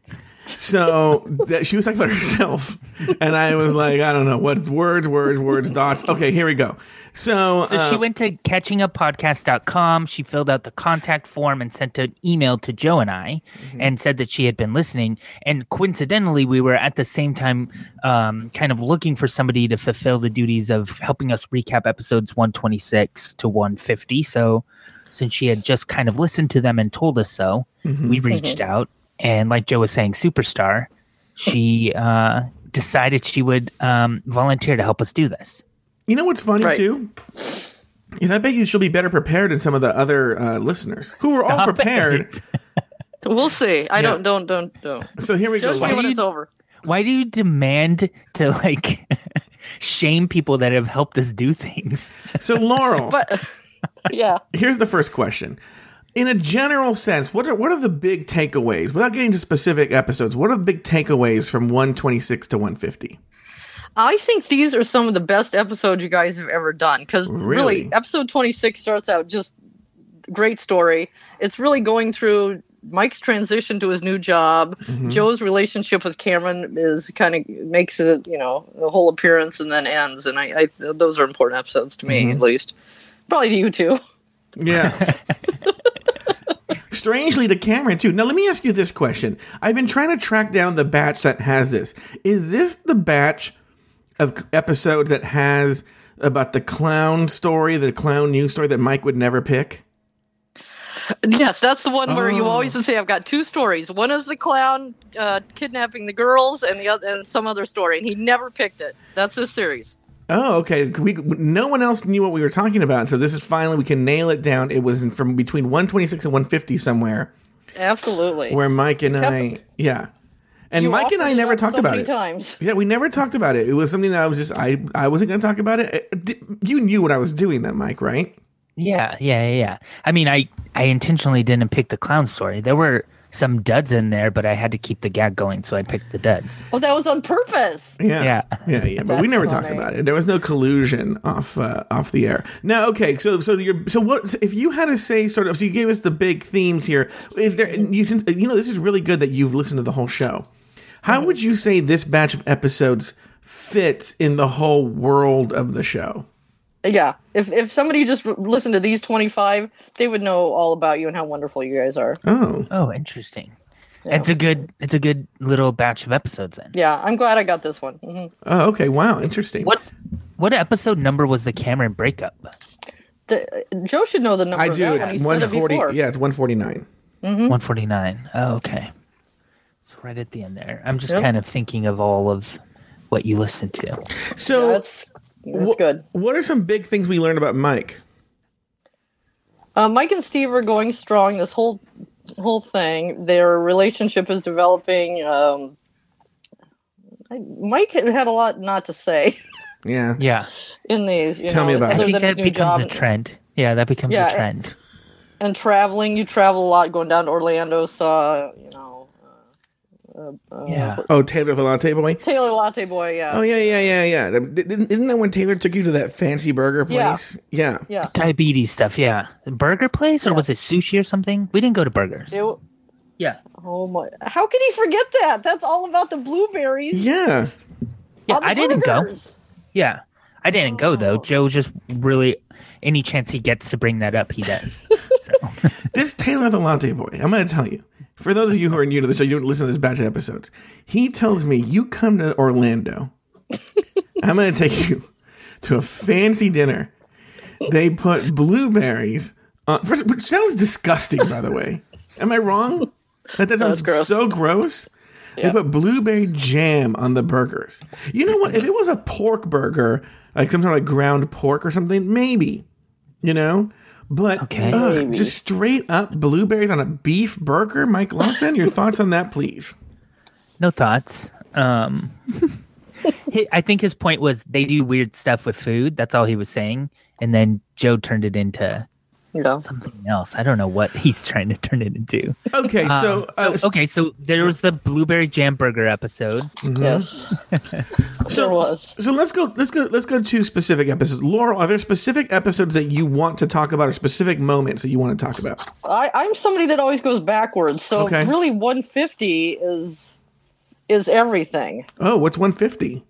So that she was talking about herself, and I was like, I don't know what words, words, words, dots. Okay, here we go. So, So uh, she went to catchinguppodcast.com. She filled out the contact form and sent an email to Joe and I and said that she had been listening. And coincidentally, we were at the same time um, kind of looking for somebody to fulfill the duties of helping us recap episodes 126 to 150. So since she had just kind of listened to them and told us so, we reached out. And like Joe was saying, Superstar, she uh, decided she would um, volunteer to help us do this. you know what's funny Right. too? Is I bet you she'll be better prepared than some of the other uh, listeners who were all prepared. we'll see. I Yeah. don't, don't, don't, don't. So here we go. Me Why when do it's you- over. Why do you demand to like shame people that have helped us do things? So Laurel, But yeah, here's the first question. In a general sense, what are what are the big takeaways? Without getting to specific episodes, what are the big takeaways from 126 to 150? I think these are some of the best episodes you guys have ever done because Really? really? episode 26 starts out just great story. It's really going through Mike's transition to his new job. Mm-hmm. Joe's relationship with Cameron is kind of makes it, you know, the whole appearance and then ends. And I, I those are important episodes to Mm-hmm. me, at least. Probably to you too. Yeah. Strangely to Cameron too. Now let me ask you this question. I've been trying to track down the batch that has this. Is this the batch of episodes that has about the clown story, the clown news story that Mike would never pick? Yes, that's the one where you Oh. always would say, "I've got two stories. One is the clown uh, kidnapping the girls, and the other, and some other story." And he never picked it. That's this series. Oh, okay. We no one else knew what we were talking about, so this is finally we can nail it down. It was in, from between 126 and 150 somewhere Absolutely. where Mike and kept- I, yeah. And You Mike and I never talked so about many it. Times. Yeah, we never talked about it. It was something that I was just I I wasn't going to talk about it. Uh, You knew what I was doing, then, Mike, right? Yeah, yeah, yeah, yeah. I mean, I I intentionally didn't pick the clown story. There were some duds in there, but I had to keep the gag going, so I picked the duds. Oh, that was on purpose. Yeah, Yeah. yeah, yeah. But we never funny. talked about it. There was no collusion off uh, off the air. Now, okay, so so you're so what? So if you had to say sort of, so you gave us the big themes here. Is there you you know this is really good that you've listened to the whole show. How Mm-hmm. would you say this batch of episodes fits in the whole world of the show? Yeah. If if somebody just r- listened to these twenty five, they would know all about you and how wonderful you guys are. Oh, Oh, interesting. It's a good it's a good little batch of episodes then. Yeah, I'm glad I got this one. hmm oh, okay, wow, interesting. What what episode number was the Cameron breakup? The, Joe should know the number I of do. that It's said one it Yeah, it's one forty nine. Hmm? 149. Oh, okay. It's right at the end there. I'm just Yep. kind of thinking of all of what you listened to. So That's that's wh- good. What are some big things we learned about Mike? Uh, Mike and Steve are going strong. This whole whole thing, their relationship is developing. Um, I, Mike had had a lot not to say Yeah. Yeah. in these. You Tell know, me about it. I think that becomes a trend. Yeah, that becomes Yeah, a trend. and traveling. You travel a lot, going down to Orlando. Saw you know Uh, uh, yeah. Oh, Taylor the Latte Boy. Taylor Latte Boy. Yeah, Oh yeah, yeah, yeah, yeah. Isn't that when Taylor took you to that fancy burger place? Yeah. yeah. Diabetes stuff, yeah. Burger place or was it sushi or something? We didn't go to burgers. It w- Yeah. oh my! How can he forget that? That's all about the blueberries. Yeah. Yeah, on the I didn't go. Yeah. I didn't go though. Oh. Joe just really any chance he gets to bring that up, he does. So This Taylor the Latte Boy, I'm going to tell you. For those of you who are new to the show, you don't listen to this batch of episodes. He tells me, you come to Orlando. I'm going to take you to a fancy dinner. They put blueberries on, first, which sounds disgusting, by the way. Am I wrong? That, that sounds gross. so gross. They put blueberry jam on the burgers. You know what? If it was a pork burger, like some sort of like ground pork or something, maybe. You know? But Okay. ugh, just straight up blueberries on a beef burger, Mike Lawson. Your thoughts on that, please? no thoughts. Um, I think his point was they do weird stuff with food. That's all he was saying. And then Joe turned it into Yeah. something else. I don't know what he's trying to turn it into. Okay, so, Um, uh, so- okay, so there was the blueberry jam burger episode. Yes. so, there was. so let's go. Let's go. Let's go to specific episodes. Laurel, are there specific episodes that you want to talk about, or specific moments that you want to talk about? I, I'm somebody that always goes backwards, so Okay. really 150 is is everything. Oh, what's one fifty?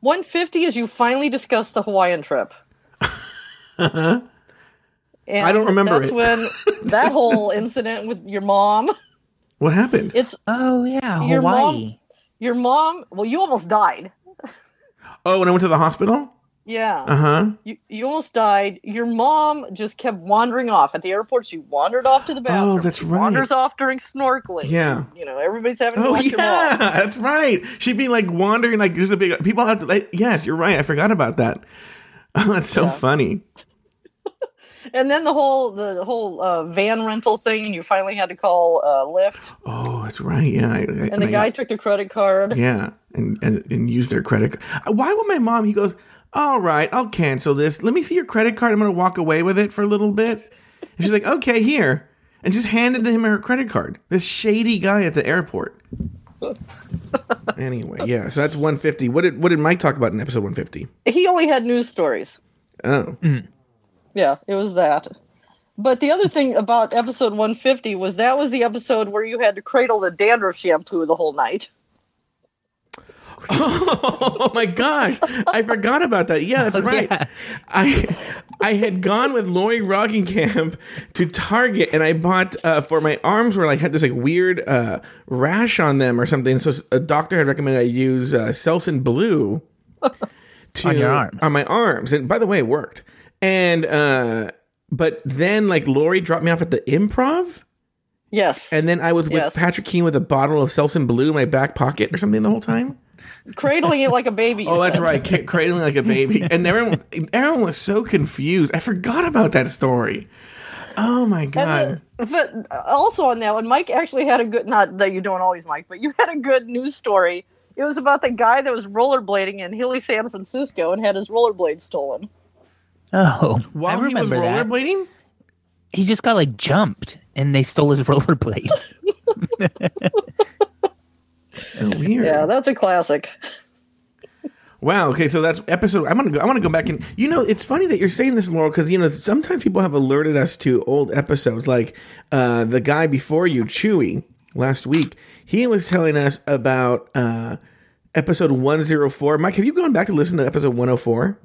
150 is you finally discuss the Hawaiian trip. And I don't remember that's it. when that whole incident with your mom. What happened? It's Oh yeah, Your mom- Hawaii. your mom. Well, you almost died. Oh, when I went to the hospital. Yeah, Uh huh. you, you almost died. Your mom just kept wandering off at the airport. She wandered off to the bathroom. Oh, that's She right. Wanders off during snorkeling. Yeah. you know everybody's having to Oh your mom. yeah, that's right. She'd be like wandering, like just a big. People have to. Like, yes, you're right. I forgot about that. Oh, that's so Yeah. funny. And then the whole the whole uh, van rental thing, and you finally had to call uh, Lyft. Oh, that's right. Yeah. I, I, And the I- guy took the credit card. Yeah, and, and and use their credit. card. Why would my mom? He goes, "All right, I'll cancel this. Let me see your credit card. I'm gonna walk away with it for a little bit." And she's like, "Okay, here," and just handed him her credit card. This shady guy at the airport. anyway, yeah. So that's 150. What did what did Mike talk about in episode 150? He only had news stories. Oh, Yeah, it was that. But the other thing about episode 150 was that was the episode where you had to cradle the dandruff shampoo the whole night. oh my gosh, I forgot about that. Yeah, that's right. yeah. I I had gone with Lori Roggenkamp to Target, and I bought uh, for my arms were like had this like weird uh, rash on them or something. So a doctor had recommended I use uh, Selsun Blue to On your arms. on my arms, and by the way, it worked. And uh, but then like Lori dropped me off at the Improv. Yes. And then I was with Yes. Patrick Keane with a bottle of Selsun Blue in my back pocket or something the whole time. Cradling it like a baby. Oh, that's right, ca- cradling like a baby, and everyone, everyone was so confused. I forgot about that story. Oh my god! The- but also on that one, Mike actually had a good, not that you don't always, Mike, but you had a good news story. It was about the guy that was rollerblading in Hilly, San Francisco and had his rollerblades stolen. Oh, While I he was remember that. rollerblading, He just got like jumped, and they stole his rollerblades. so weird. Yeah, that's a classic. Wow. Okay, so that's episode. I'm gonna go. I want to go back and you know, it's funny that you're saying this, Laurel, because you know sometimes people have alerted us to old episodes, like uh, the guy before you, Chewy, last week. He was telling us about uh, episode 104. Mike, have you gone back to listen to episode 104?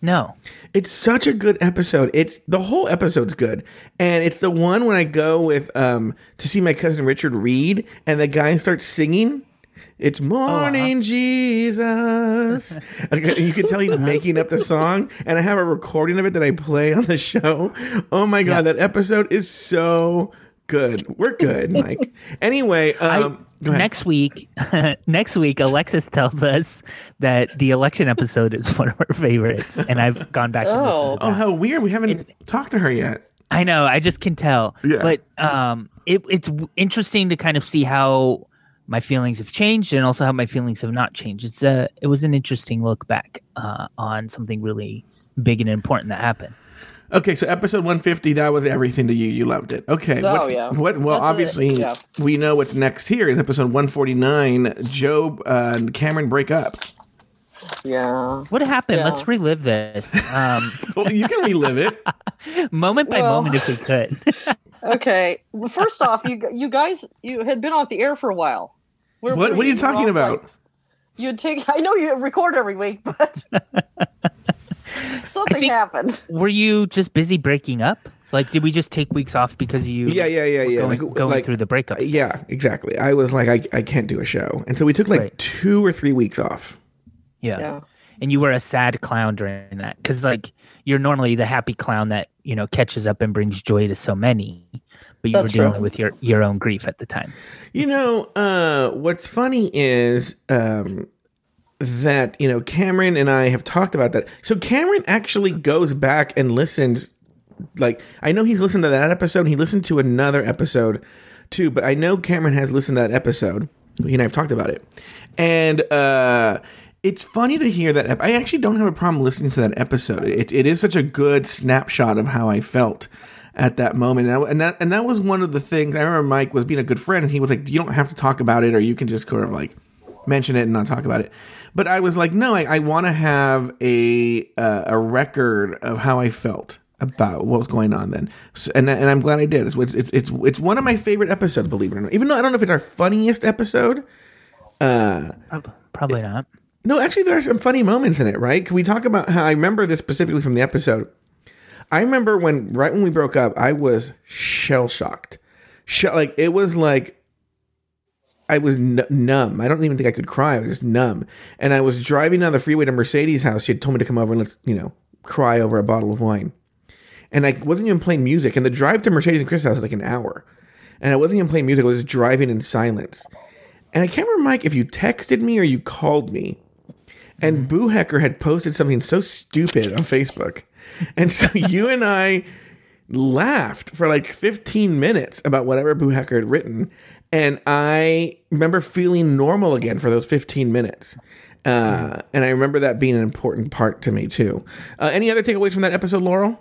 No, It's such a good episode. It's the whole episode's good, and it's the one when I go with um to see my cousin Richard Reed and the guy starts singing. It's morning, Jesus. Okay, you can tell he's making up the song, and I have a recording of it that I play on the show. Oh my god, that episode is so good. We're good, Mike. Anyway, um. Next week, next week, Alexis tells us that the election episode is one of her favorites, and I've gone back. Oh. listened to oh, how weird! We haven't talked to her yet. I know. I just can tell. Yeah. But um, it, it's interesting to kind of see how my feelings have changed, and also how my feelings have not changed. It's a, it was an interesting look back uh, on something really big and important that happened. Okay, so episode 150, that was everything to you. You loved it. Okay. Oh, what's- yeah. What? Well, That's obviously, yeah. we know what's next here is episode 149. Joe uh, and Cameron break up. Yeah. What happened? Yeah. Let's relive this um, Well, you can relive it. moment by Well- moment if we could. Okay. Well, first off, you you guys you had been off the air for a while. Where What, were what are you were talking about? like- You'd take. I know you record every week, but something think- happened. Were you just busy breaking up? Like, did we just take weeks off because you? Yeah, yeah, yeah, yeah. Going, like, going like- through the breakups. Yeah, exactly. I was like, I, I can't do a show, and so we took like Right. two or three weeks off. yeah. Yeah. And you were a sad clown during that because, like, you're normally the happy clown that you know catches up and brings joy to so many, but you That's were dealing true. with your your own grief at the time. You know, uh, what's funny is um, that you know Cameron and I have talked about that. So Cameron actually goes back and listens. Like I know he's listened to that episode. He listened to another episode too, but I know Cameron has listened to that episode. He and I have talked about it, and uh, it's funny to hear that. ep- I actually don't have a problem listening to that episode. It, it is such a good snapshot of how I felt at that moment, and, I, and that and that was one of the things. I remember Mike was being a good friend, and he was like, "You don't have to talk about it, or you can just kind of like mention it and not talk about it." But I was like, "No, I, I want to have a uh, a record of how I felt." About what was going on then, so, and and I'm glad I did. It's, it's it's it's one of my favorite episodes, believe it or not. Even though I don't know if it's our funniest episode, Prob- Probably not. no, actually, there are some funny moments in it, right? Can we talk about how I remember this specifically from the episode? I remember when, right when we broke up, I was shell shocked. Sh- like, it was like I was n- numb. I don't even think I could cry. I was just numb. And I was driving down the freeway to Mercedes' house. She had told me to come over and let's, you know, cry over a bottle of wine. And I wasn't even playing music. And the drive to Mercedes and Chris' house was like an hour. And I wasn't even playing music. I was just driving in silence. And I can't remember, Mike, if you texted me or you called me. And mm-hmm. Boo Hecker had posted something so stupid on Facebook. And so you and I laughed for like 15 minutes about whatever Boo Hecker had written. And I remember feeling normal again for those 15 minutes. Uh, and I remember that being an important part to me too. Uh, any other takeaways from that episode, Laurel?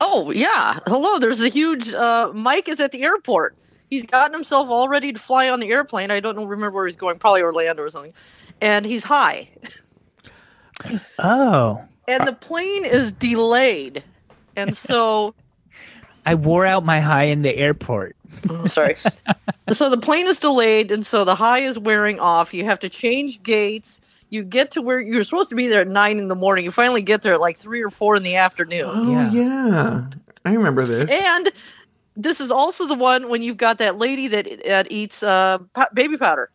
Oh yeah. Hello. There's a huge. Uh, Mike is at the airport. He's gotten himself all ready to fly on the airplane. I don't know, remember where he's going. Probably Orlando or something. And he's high. Oh, And the plane is delayed. And so, I wore out my high in the airport. I'm sorry. so the plane is delayed, and so the high is wearing off. You have to change gates. You get to where you're supposed to be there at nine in the morning. You finally get there at like three or four in the afternoon. Oh, Yeah. yeah. I remember this. And this is also the one when you've got that lady that, that eats uh, po- baby powder.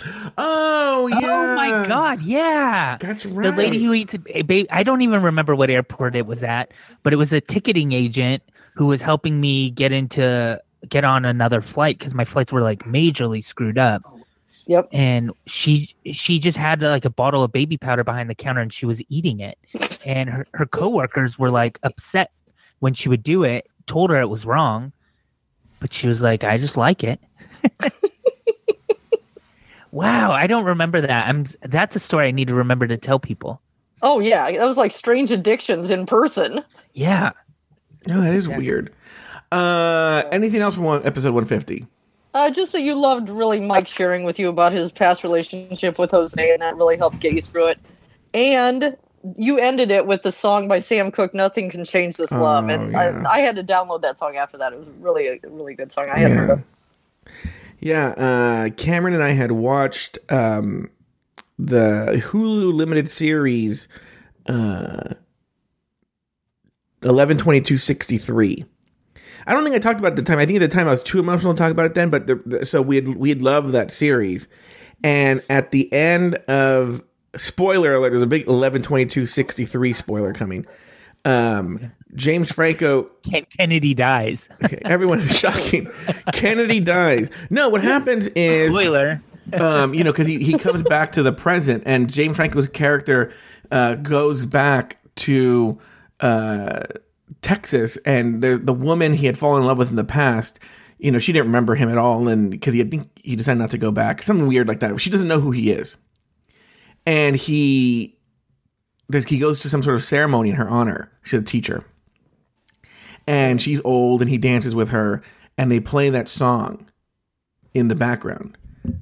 Oh, yeah. Oh my god, yeah. That's right. The lady who eats a baby. I don't even remember what airport it was at, but it was a ticketing agent who was helping me get into get on another flight because my flights were like majorly screwed up. Yep. And she she just had like a bottle of baby powder behind the counter and she was eating it. And her, her coworkers were like upset when she would do it, told her it was wrong, but she was like, I just like it. wow, I don't remember that. I'm that's a story I need to remember to tell people. Oh yeah, that was like strange addictions in person. Yeah. No, that is weird. Uh, anything else from one, episode 150? Uh, just that you loved really Mike sharing with you about his past relationship with Jose, and that really helped get you through it. And you ended it with the song by Sam Cooke, "Nothing Can Change This Love," Oh, and yeah. I, I had to download that song after that. It was really a really good song. I heard Yeah. it. Yeah, uh, Cameron and I had watched um, the Hulu limited series uh, 112263. I don't think I talked about it at the time. I think at the time I was too emotional to talk about it then, but the, the, so we had we had loved that series. And at the end of spoiler alert, there's a big 112263 spoiler coming. Um, James Franco Ken- Kennedy dies. Okay, everyone is shocking. Kennedy dies. No, what happens is, Spoiler. um, you know, because he, he comes back to the present, and James Franco's character uh, goes back to uh, Texas, and the the woman he had fallen in love with in the past. You know, she didn't remember him at all, and because he think he decided not to go back, something weird like that. She doesn't know who he is, and he he goes to some sort of ceremony in her honor. She's a teacher, and she's old and he dances with her and they play that song in the background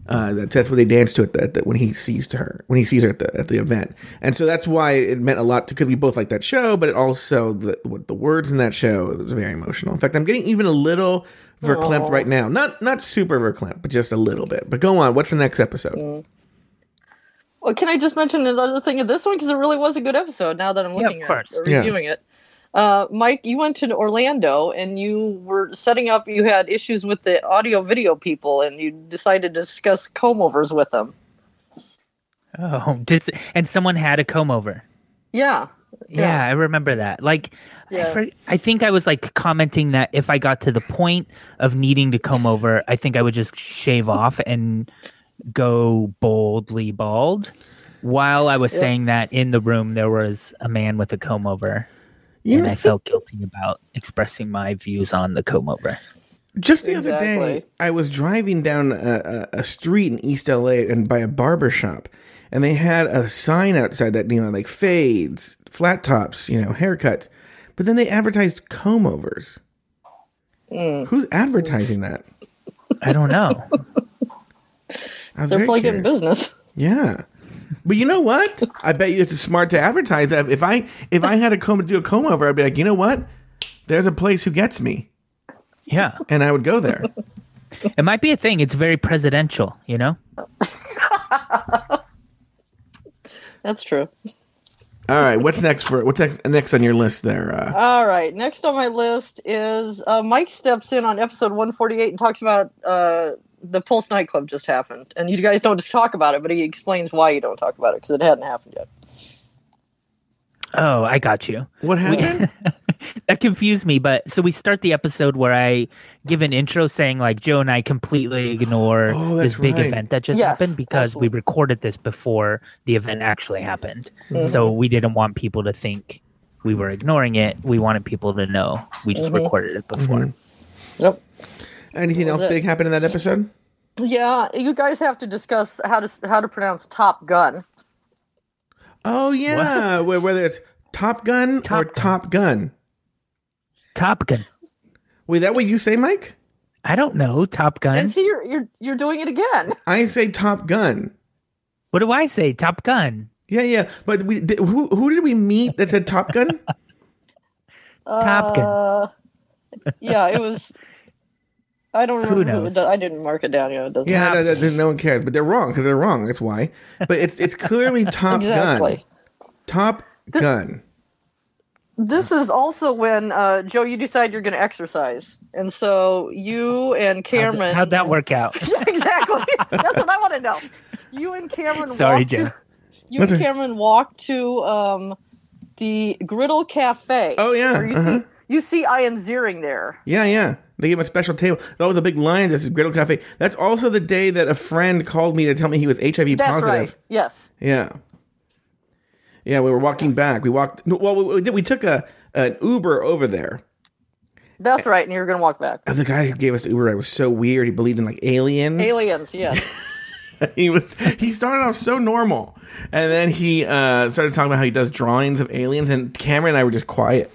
uh, that's, that's what they dance to at the, at the, when he sees to her when he sees her at the at the event. And so that's why it meant a lot to because we both like that show but it also the what the words in that show it was very emotional. In fact i'm getting even a little verklempt right now. Not not super verklempt but just a little bit. But go on what's the next episode? Well, can I just mention another thing of this one? Because it really was a good episode. Now that I'm Yeah, looking at it, or Yeah. reviewing it, Uh, Mike, you went to Orlando and you were setting up. You had issues with the audio video people, and you decided to discuss comb overs with them. Oh, did, and someone had a comb over. Yeah, Yeah, I remember that. Like, I, for, I think I was like commenting that if I got to the point of needing to comb over, I think I would just shave off and go boldly bald. While I was Yeah. saying that in the room, there was a man with a comb over, You and know, I felt guilty about expressing my views on the comb over. just the other day, I was driving down a, a, a street in East LA and by a barber shop, and they had a sign outside that you know like fades, flat tops, you know, haircuts, but then they advertised comb overs. Mm. Who's advertising that? I don't know. I they're very probably getting business. Yeah. But you know what? I bet you it's smart to advertise that. If I if I had a comb to do a comb over, I'd be like, you know what? There's a place who gets me, Yeah, and I would go there. it might be a thing. It's very presidential, you know. That's true. All right, what's next for what's next, next on your list there? Uh, All right. Next on my list is uh, Mike steps in on episode 148 and talks about uh, the Pulse nightclub just happened, and you guys don't just talk about it, but he explains why you don't talk about it because it hadn't happened yet. Oh, I got you. what happened? that confused me but so we start the episode where i give an intro saying like joe and i completely ignore Oh, this big right. event that just Yes, happened because absolutely. we recorded this before the event actually happened Mm-hmm. so we didn't want people to think we were ignoring it we wanted people to know we just Mhm. recorded it before Mm-hmm. Yep. Anything else it? big happened in that episode? Yeah, you guys have to discuss how to how to pronounce Top Gun. Oh yeah, Wh- whether it's Top Gun or Top Gun. Top Gun. top gun Wait, that what you say, Mike? i don't know top gun And see, you're you're you're doing it again. I say Top Gun. what do i say top gun Yeah, yeah, but we did, who who did we meet that said Top Gun? Top Gun. Uh, yeah, it was. I don't remember. Who knows? it I didn't mark it down. Yeah, it doesn't. Yeah, no, no, no one cares, but they're wrong because they're wrong. That's why. But it's it's clearly Top Gun. exactly. Top Gun. This is also when uh, Joe, you decide you're going to exercise, and so you and how'd, Cameron. how'd that work out exactly. That's what I want to know. You and Cameron. Sorry, walked Joe. To, you That's and okay. Cameron walked to um, the Griddle Cafe. Oh, yeah, where you uh-huh. see you see Ian Ziering there. Yeah, yeah. They gave him a special table. That was a big line. This is Griddle Cafe. That's also the day that a friend called me to tell me he was HIV That's positive. right. Yes. Yeah. Yeah, we were walking back. We walked. Well, we, we did. We took a an Uber over there. That's right. And you were going to walk back. The guy who gave us the Uber ride was so weird. He believed in like aliens. Aliens. Yes. he was. He started off so normal, and then he uh, started talking about how he does drawings of aliens. And Cameron and I were just quiet,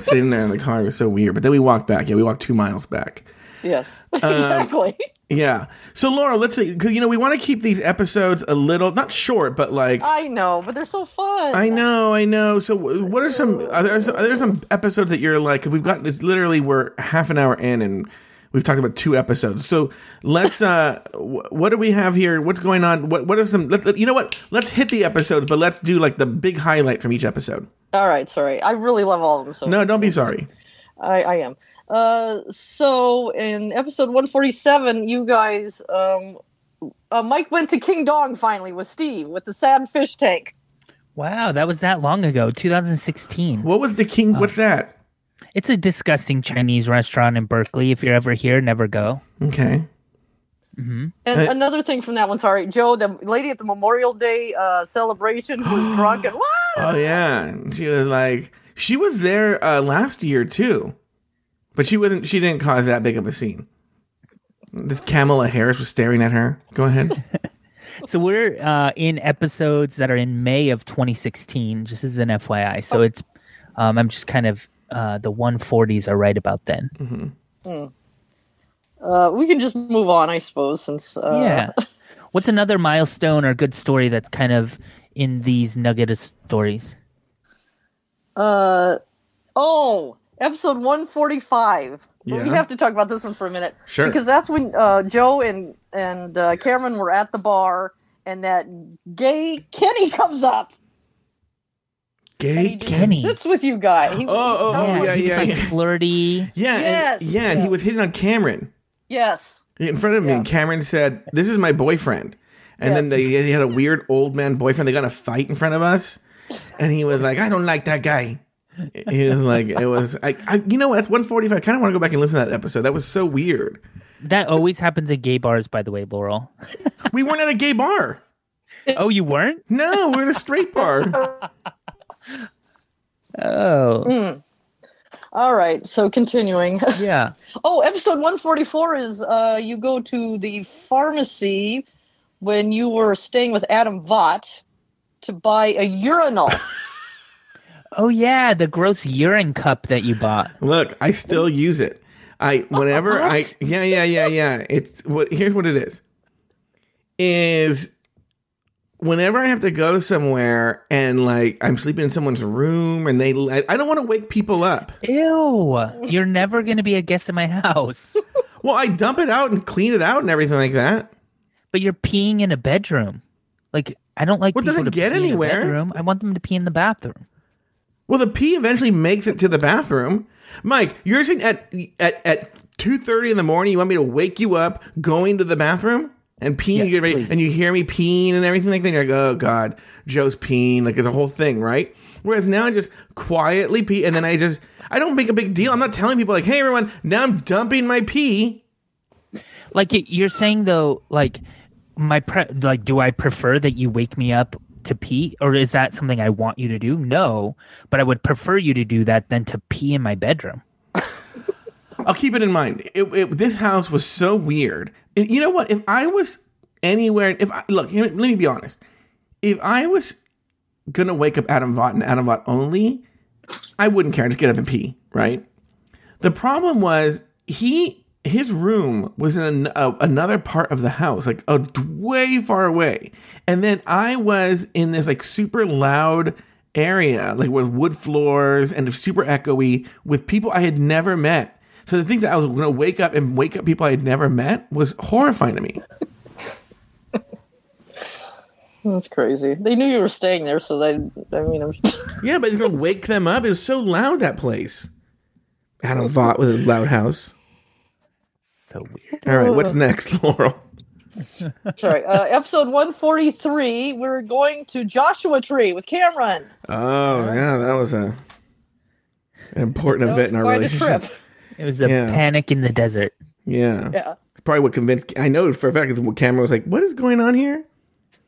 sitting there in the car. It was so weird. But then we walked back. Yeah, we walked two miles back. yes. Um, exactly. Yeah. So Laura, let's see, because you know we want to keep these episodes a little not short, but like I know, but they're so fun. I know, I know. So, what are some? Are there some, are there some episodes that you're like? Cause we've got it's literally we're half an hour in and we've talked about two episodes. So let's. uh wh- What do we have here? What's going on? What What are some? Let, let- you know what? Let's hit the episodes, but let's do like the big highlight from each episode. All right. Sorry. I really love all of them. So No, don't be sorry. I, I am. Uh, so in episode 147, you guys, um, uh, Mike went to King Dong finally with Steve with the sad fish tank. wow that was that long ago 2016 What was the king? What's that? It's a disgusting Chinese restaurant in Berkeley. If you're ever here, never go. Okay. And Uh, another thing from that one, sorry, Joe, the lady at the Memorial Day uh, celebration who was drunk and what? Oh yeah, she was like she was there uh, last year too, but she wasn't. She didn't cause that big of a scene. This Kamala Harris was staring at her. Go ahead. So we're uh, in episodes that are in May of 2016. Just as an FYI. So it's um, I'm just kind of uh, the 140s are right about then. mm-hmm Uh, we can just move on, I suppose, since uh, yeah. What's another milestone or good story that's kind of in these nugget of stories? Uh, oh, episode 145. We have to talk about this one for a minute. Sure. Because that's when uh, Joe and, and uh, Cameron were at the bar, and that gay Kenny comes up. Gay. He just Kenny. sits with you guys. He, Oh, oh, sounds oh, like- yeah, he was yeah, like yeah. flirty. Yeah, Yes. and, yeah, and he was hitting on Cameron Yes. in front of me. Yeah. And Cameron said, "This is my boyfriend." And then Yes. they, they had a weird old man boyfriend. They got in a fight in front of us, and he was like, "I don't like that guy." He was like, "It was." I, I you know, what? that's one forty five. I kind of want to go back and listen to that episode. That was so weird. That always happens at gay bars, by the way, Laurel. We weren't at a gay bar. Oh, you weren't? No, we're at a straight bar. Oh, All right. So continuing. yeah. Oh, episode 144 is uh, you go to the pharmacy when you were staying with Adam Vaught to buy a urinal. Oh, yeah. The gross urine cup that you bought. Look, I still use it. I whenever I yeah yeah yeah yeah. It's what here's what it is. Is whenever I have to go somewhere and like I'm sleeping in someone's room and they I, I don't want to wake people up. Ew. You're never going to be a guest in my house. Well, I dump it out and clean it out and everything like that. But you're peeing in a bedroom. Like, I don't like Well, it people doesn't get pee in a anywhere. bedroom. I want them to pee in the bathroom. Well, the pee eventually makes it to the bathroom. Mike, you're saying at at at two thirty in the morning, you want me to wake you up going to the bathroom and peeing, Yes, and you hear me peeing and everything like that. And you're like, oh god, Joe's peeing, like it's a whole thing, right? Whereas now I just quietly pee, and then I just I don't make a big deal. I'm not telling people like, hey everyone, now I'm dumping my pee. Like, you're saying, though, like, my pre- like, do I prefer that you wake me up to pee, or is that something I want you to do? No, but I would prefer you to do that than to pee in my bedroom. I'll keep it in mind. It, it, this house was so weird. You know what? If I was anywhere, if I look, let me be honest. If I was gonna wake up Adam Vaught and Adam Vaught only, I wouldn't care. Just get up and pee, right? The problem was he his room was in uh, another part of the house, like uh, way far away, and then I was in this like super loud area, like with wood floors and super echoey, with people I had never met. So to think that I was going to wake up and wake up people I had never met was horrifying to me. That's crazy. They knew you were staying there, so they. I mean, I'm. Yeah, but it's going to wake them up. It was so loud that place. Adam Vaught with a loud house. So weird. All right, what's next, Laurel? Sorry. Uh, episode 143. We're going to Joshua Tree with Cameron. Oh yeah, that was a an important event in our quite a relationship. Trip. It was a Yeah. panic in the desert. Yeah. Yeah. Probably what convinced. I know for a fact that Cameron was like, "What is going on here?"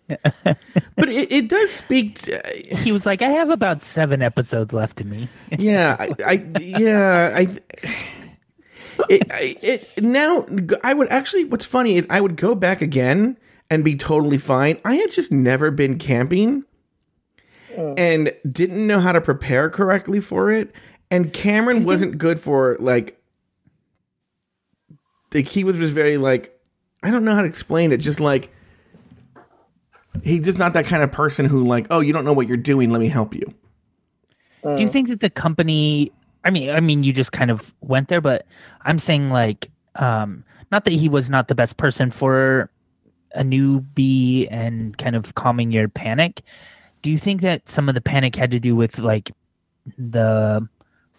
but it, it does speak. To, He was like, I have about seven episodes left to me. yeah, I, I yeah, I. It, I, it now I would actually. What's funny is I would go back again and be totally fine. I had just never been camping oh. and didn't know how to prepare correctly for it. And Cameron wasn't good for like. Like he was just very like, I don't know how to explain it. Just like he's just not that kind of person who like, oh, you don't know what you're doing. Let me help you. Do you think that the company I mean I mean you just kind of went there, but I'm saying like um not that he was not the best person for a newbie and kind of calming your panic. Do you think that some of the panic had to do with like the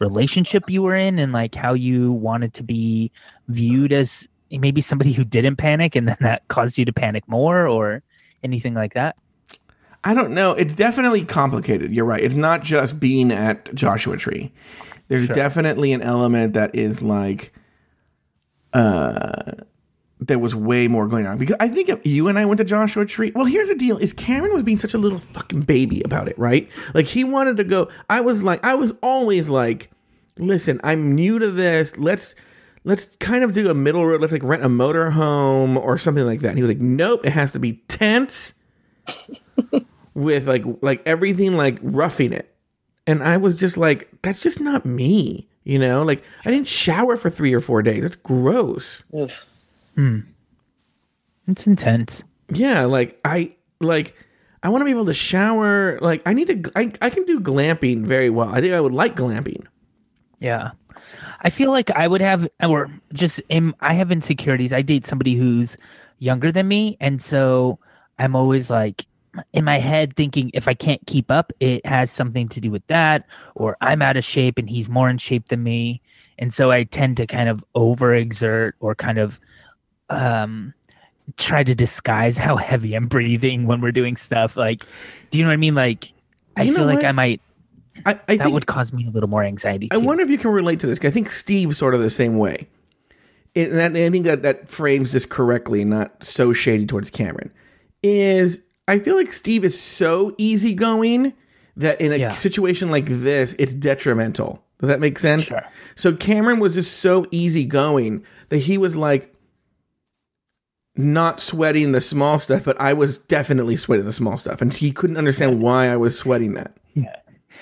relationship you were in and like how you wanted to be viewed as maybe somebody who didn't panic and then that caused you to panic more or anything like that? I don't know. It's definitely complicated. You're right. It's not just being at Joshua Tree. There's definitely an element that is like, uh, there was way more going on because I think you and I went to Joshua Tree. Well, here's the deal: is Cameron was being such a little fucking baby about it, right? Like he wanted to go. I was like, I was always like, listen, I'm new to this. Let's let's kind of do a middle road. Let's like rent a motor home or something like that. And he was like, nope, it has to be tents with like like everything like roughing it. And I was just like, that's just not me. You know, like I didn't shower for three or four days. That's gross. Ugh. It's intense. Yeah, like I like I want to be able to shower. Like I need to. I, I can do glamping very well. I think I would like glamping. Yeah. I feel like I would have, or just, im- I have insecurities. I date somebody who's younger than me. And so I'm always like, in my head thinking if I can't keep up, it has something to do with that, or I'm out of shape and he's more in shape than me. And so I tend to kind of overexert or kind of um, try to disguise how heavy I'm breathing when we're doing stuff. Like, do you know what I mean? Like, I You feel like what? I might, I, I that would cause me a little more anxiety. I wonder if you can relate to this. I think Steve's sort of the same way. And that, I think that, that frames this correctly, not so shady towards Cameron. Is I feel like Steve is so easygoing that in a Yeah. situation like this, it's detrimental. Does that make sense? Sure. So Cameron was just so easygoing that he was like not sweating the small stuff, but I was definitely sweating the small stuff. And he couldn't understand why I was sweating that. Yeah.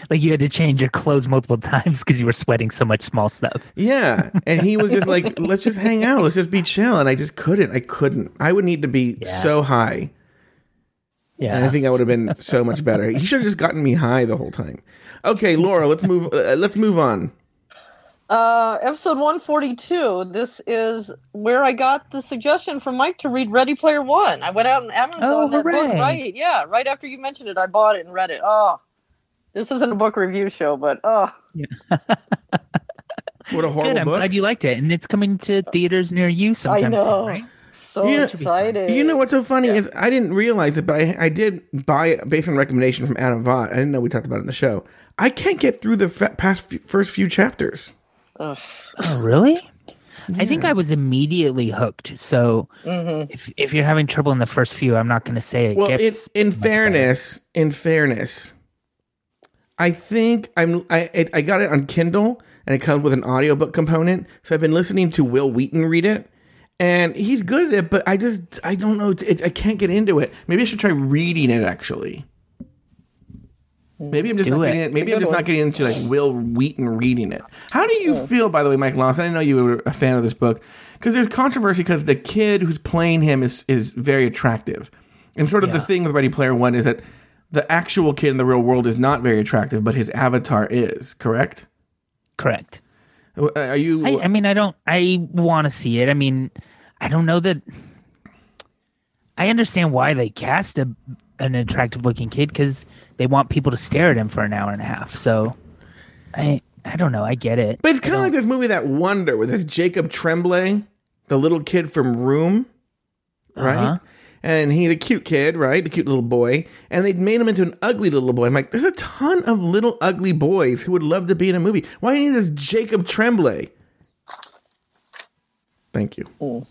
like you had to change your clothes multiple times because you were sweating so much small stuff. Yeah. And he was just like, let's just hang out. Let's just be chill. And I just couldn't. I couldn't. I would need to be Yeah. so high. Yeah. And I think I would have been so much better. He should have just gotten me high the whole time. Okay, Laura, let's move uh, let's move on. Uh, episode 142. This is where I got the suggestion from Mike to read Ready Player One. I went out on Amazon Oh, that book right. Yeah, right after you mentioned it, I bought it and read it. Oh, this isn't a book review show, but oh, What a horrible Good. I'm book. glad you liked it, and it's coming to theaters near you sometime know. soon, right? so You know- excited. You know what's so funny is I didn't realize it, but I, I did buy it based on recommendation from Adam Vaught. I didn't know we talked about it in the show. I can't get through the fa- past few, first few chapters. Ugh. Oh, really? I think I was immediately hooked. So mm-hmm. if if you're having trouble in the first few, I'm not going to say it Well, in, gets. in much better. fairness, in fairness, I think I'm I I- I got it on Kindle and it comes with an audiobook component. So I've been listening to Wil Wheaton read it. And he's good at it, but I just I don't know. It, I can't get into it. Maybe I should try reading it. Actually, maybe I'm just Do not it. getting it. Maybe a I'm good just not getting into like Wil Wheaton reading it. How do you feel, by the way, Mike Lawson? I didn't know you were a fan of this book because there's controversy because the kid who's playing him is is very attractive, and sort of the thing with Ready Player One is that the actual kid in the real world is not very attractive, but his avatar is. Correct? correct. Uh, Are you? I, I mean, I don't. I want to see it. I mean, I don't know that. I understand why they cast a, an attractive looking kid because they want people to stare at him for an hour and a half. So, I I don't know. I get it. But it's kind of like this movie that Wonder with this Jacob Tremblay, the little kid from Room, right? Uh-huh. And he's a cute kid, right? A cute little boy. And they'd made him into an ugly little boy. I'm like, there's a ton of little ugly boys who would love to be in a movie. Why do you need this Jacob Tremblay? Thank you.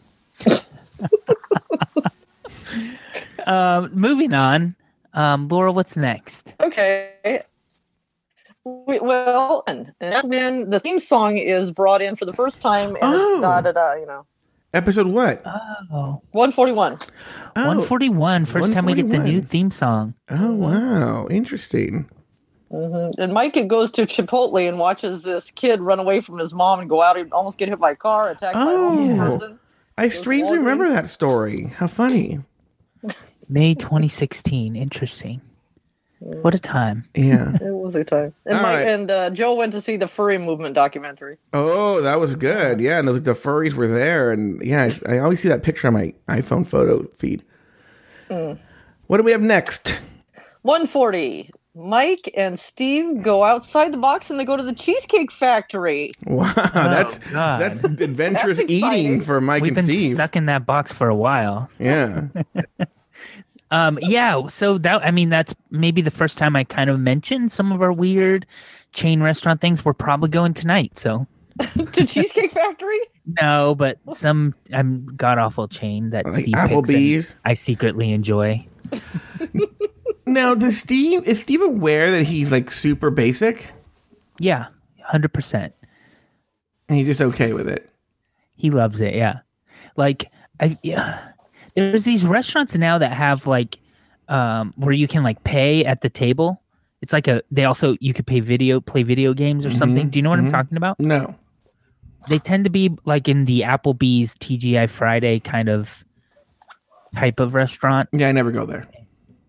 Um, moving on. Um, Laura, what's next? Okay. We, well, and and then the theme song is brought in for the first time, and Oh. it's da da da. You know, Episode what? Oh, 141. Oh, 141. First time we get the new theme song. oh wow. Interesting. And Mike goes to Chipotle and watches this kid run away from his mom and go out and almost get hit by a car, attacked by a homeless Oh. person. I strangely remember that story. How funny. May 2016. Interesting. What a time. Yeah. It was a time. And All Mike right. and uh, Joe went to see the furry movement documentary. Oh, that was good. Yeah, and the, the furries were there, and yeah, I, I always see that picture on my iPhone photo feed. What do we have next? 140. Mike and Steve go outside the box and they go to the Cheesecake Factory. Wow, that's God. that's adventurous That's eating for Mike We've and been Steve. stuck in that box for a while. Yeah, Um, yeah, so that I mean that's maybe the first time I kind of mentioned some of our weird chain restaurant things. We're probably going tonight, so to Cheesecake Factory? no, but some I'm god awful chain that like Steve picks and Applebee's. I secretly enjoy. Now, does Steve is Steve aware that he's like super basic, Yeah, hundred percent. and he's just okay with it? He loves it. Yeah, like I yeah. There's these restaurants now that have like um where you can like pay at the table. It's like a they also you could pay video play video games or something. Do you know what I'm talking about? No. they tend to be like in the Applebee's TGI Friday kind of type of restaurant. Yeah, I never go there.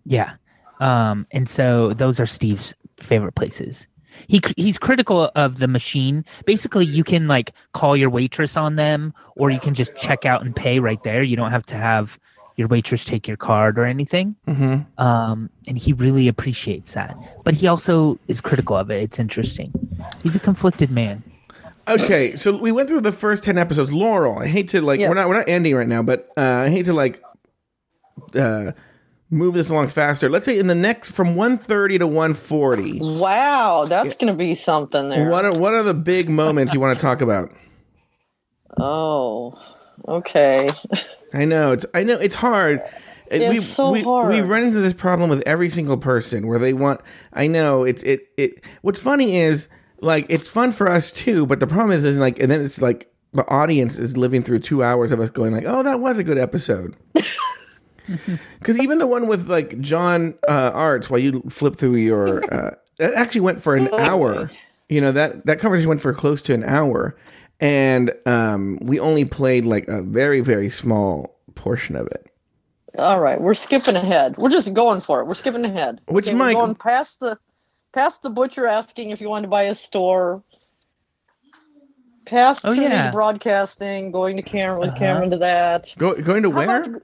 Yeah. Um, and so those are Steve's favorite places. He he's critical of the machine. Basically, you can like call your waitress on them, or you can just check out and pay right there. You don't have to have your waitress take your card or anything. Mm-hmm. Um, and he really appreciates that, but he also is critical of it. It's interesting. He's a conflicted man. Okay, so we went through the first ten episodes. Laurel, I hate to like Yeah. we're not we're not ending right now, but uh, I hate to like uh, move this along faster. Let's say in the next from one thirty to one forty. Wow, that's gonna be something there. What are what are the big moments you want to talk about? Oh, okay. I know it's I know it's hard. Uh, it's we, so we, hard. We run into this problem with every single person where they want. I know it's it it. What's funny is like it's fun for us too, but the problem is is like and then it's like the audience is living through two hours of us going like, oh, that was a good episode. Because even the one with like John uh, Arts, while you flip through your, uh, that actually went for an hour. You know that that conversation went for close to an hour, and um, we only played like a very very small portion of it. All right, we're skipping ahead. We're just going for it. We're skipping ahead. Which we're Mike- going past the past the butcher asking if you want to buy a store. Past Oh, Trinity yeah. Broadcasting, going to Cameron with Uh-huh. Cameron to that. Go, going to How where?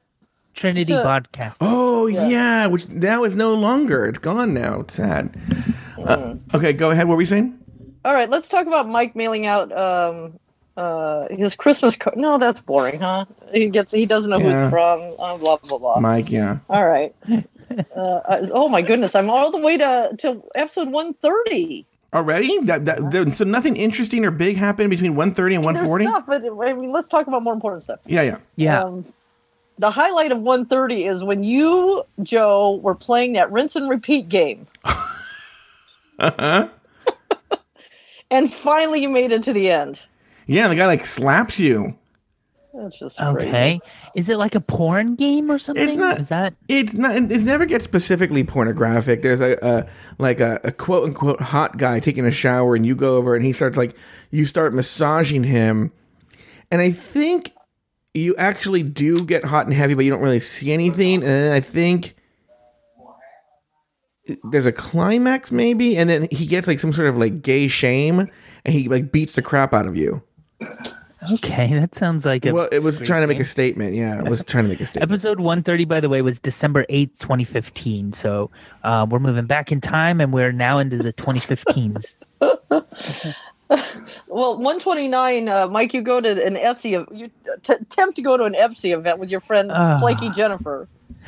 About- Trinity To- podcast. Oh yeah. Yeah. which now is no longer. It's gone now. It's sad. Mm. Uh, okay, go ahead. What were we saying? all right, let's talk about Mike mailing out um, uh, his Christmas card. No, that's boring, huh? He gets he doesn't know who it's from. Uh, blah blah blah. Mike, yeah. All right. Uh, uh, oh my goodness, I'm all the way to to episode 130. Already? That, that, there- so nothing interesting or big happened between 130 and There's 140? stuff, but I mean, let's talk about more important stuff. Yeah, yeah. Yeah. Um, the highlight of 130 is when you, Joe, were playing that rinse and repeat game. Uh-huh. and finally you made it to the end. Yeah, the guy like slaps you. That's just crazy. Okay. Is it like a porn game or something? It's not. Is that? It's not. It never gets specifically pornographic. There's a, a like a, a quote unquote hot guy taking a shower, and you go over and he starts like you start massaging him, and I think you actually do get hot and heavy, but you don't really see anything. And then I think there's a climax maybe, and then he gets like some sort of like gay shame, and he like beats the crap out of you. Okay, that sounds like a. Well, it was trying to make a statement. Yeah, it was trying to make a statement. Episode 130, by the way, was December 8th, 2015. So uh, we're moving back in time and we're now into the 2015s. Well, 129, uh, Mike, you go to an Etsy, you t- attempt to go to an Etsy event with your friend Ah. Flaky Jennifer.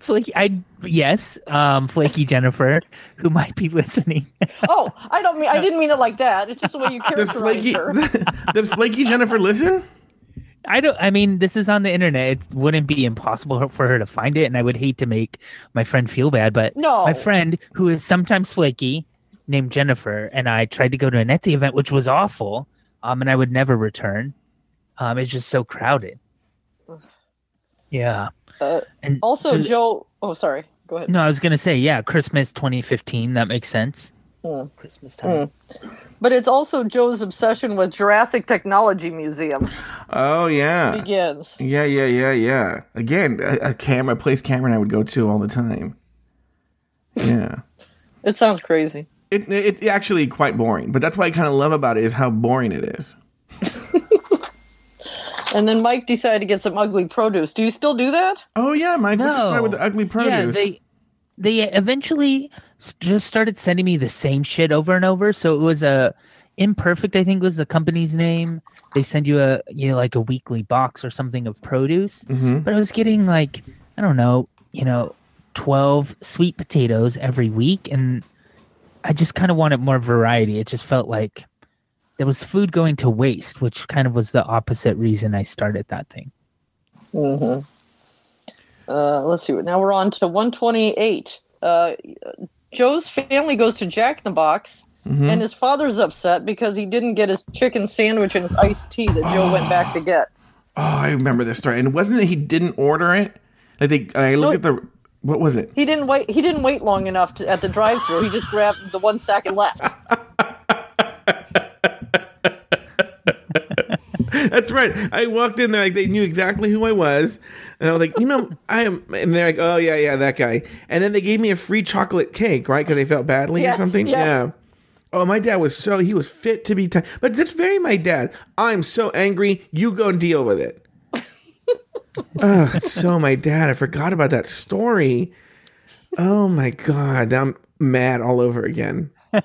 Flaky, I yes, um, Flaky Jennifer, who might be listening. Oh, I don't mean, I didn't mean it like that. It's just the way you Does characterize flaky her. does flaky Jennifer listen? I don't. I mean, this is on the internet. It wouldn't be impossible for her to find it, and I would hate to make my friend feel bad. But No. my friend, who is sometimes flaky, named Jennifer, and I tried to go to an Etsy event, which was awful, um, and I would never return. Um, it's just so crowded. Yeah. Uh, And Also, so- Joe, oh, sorry. Go ahead. No, I was gonna say, yeah, Christmas 2015. That makes sense. Mm. Christmas time. But it's also Joe's obsession with Jurassic Technology Museum Oh yeah, begins. yeah, yeah, yeah, yeah. Again, a, a camera, a place Cameron and I would go to all the time. Yeah, It sounds crazy. It, it it's actually quite boring, but that's what I kind of love about it is how boring it is. And then Mike decided to get some ugly produce. Do you still do that? Oh yeah, Mike, what's your story No. with the ugly produce? Yeah, they they eventually just started sending me the same shit over and over. So it was a imperfect. I think was the company's name. They send you a you know like a weekly box or something of produce. Mhm. But I was getting like I don't know, you know, twelve sweet potatoes every week, and I just kind of wanted more variety. It just felt like there was food going to waste, which kind of was the opposite reason I started that thing. Mm-hmm. Uh, let's see. Now we're on to 128. Uh, Joe's family goes to Jack in the Box, Mm-hmm. and his father's upset because he didn't get his chicken sandwich and his iced tea that Joe went back to get. oh, I remember this story, and wasn't it he didn't order it? Like they, I looked No. at the what was it? He didn't wait. He didn't wait long enough to, at the drive-through. He just grabbed the one sack and left. That's right. I walked in there like they knew exactly who I was, and I was like, you know, I am. And they're like, oh yeah, yeah, that guy. And then they gave me a free chocolate cake, right? Because they felt badly Yes, or something. yes. Yeah. Oh, my dad was so he was fit to be. T- but that's very my dad. I'm so angry. You go and deal with it. Ugh, so my dad. I forgot about that story. Oh my god, I'm mad all over again.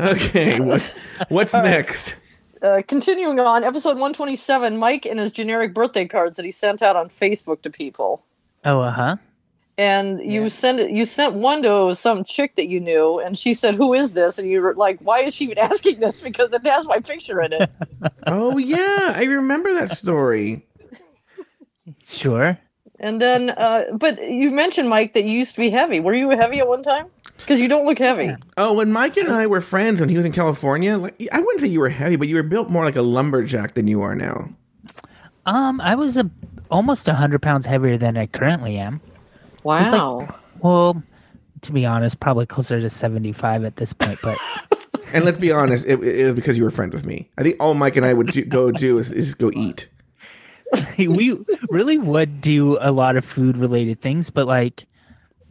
Okay, what, what's next? Uh, continuing on, episode 127, Mike and his generic birthday cards that he sent out on Facebook to people. Oh, uh huh. And you sent you sent one to some chick that you knew, and she said, "Who is this?" And you were like, "Why is she even asking this? Because it has my picture in it." Oh yeah, I remember that story. Sure. and then, uh, but you mentioned Mike that you used to be heavy. Were you heavy at one time? Because you don't look heavy. Oh, when Mike and I were friends when he was in California, like I wouldn't say you were heavy, but you were built more like a lumberjack than you are now. Um, I was a, almost hundred pounds heavier than I currently am. Wow. Well, to be honest, probably closer to seventy-five at this point. But And let's be honest, it, it was because you were friends with me. I think all Mike and I would do, go do is, is go eat. we really would do a lot of food-related things. But like,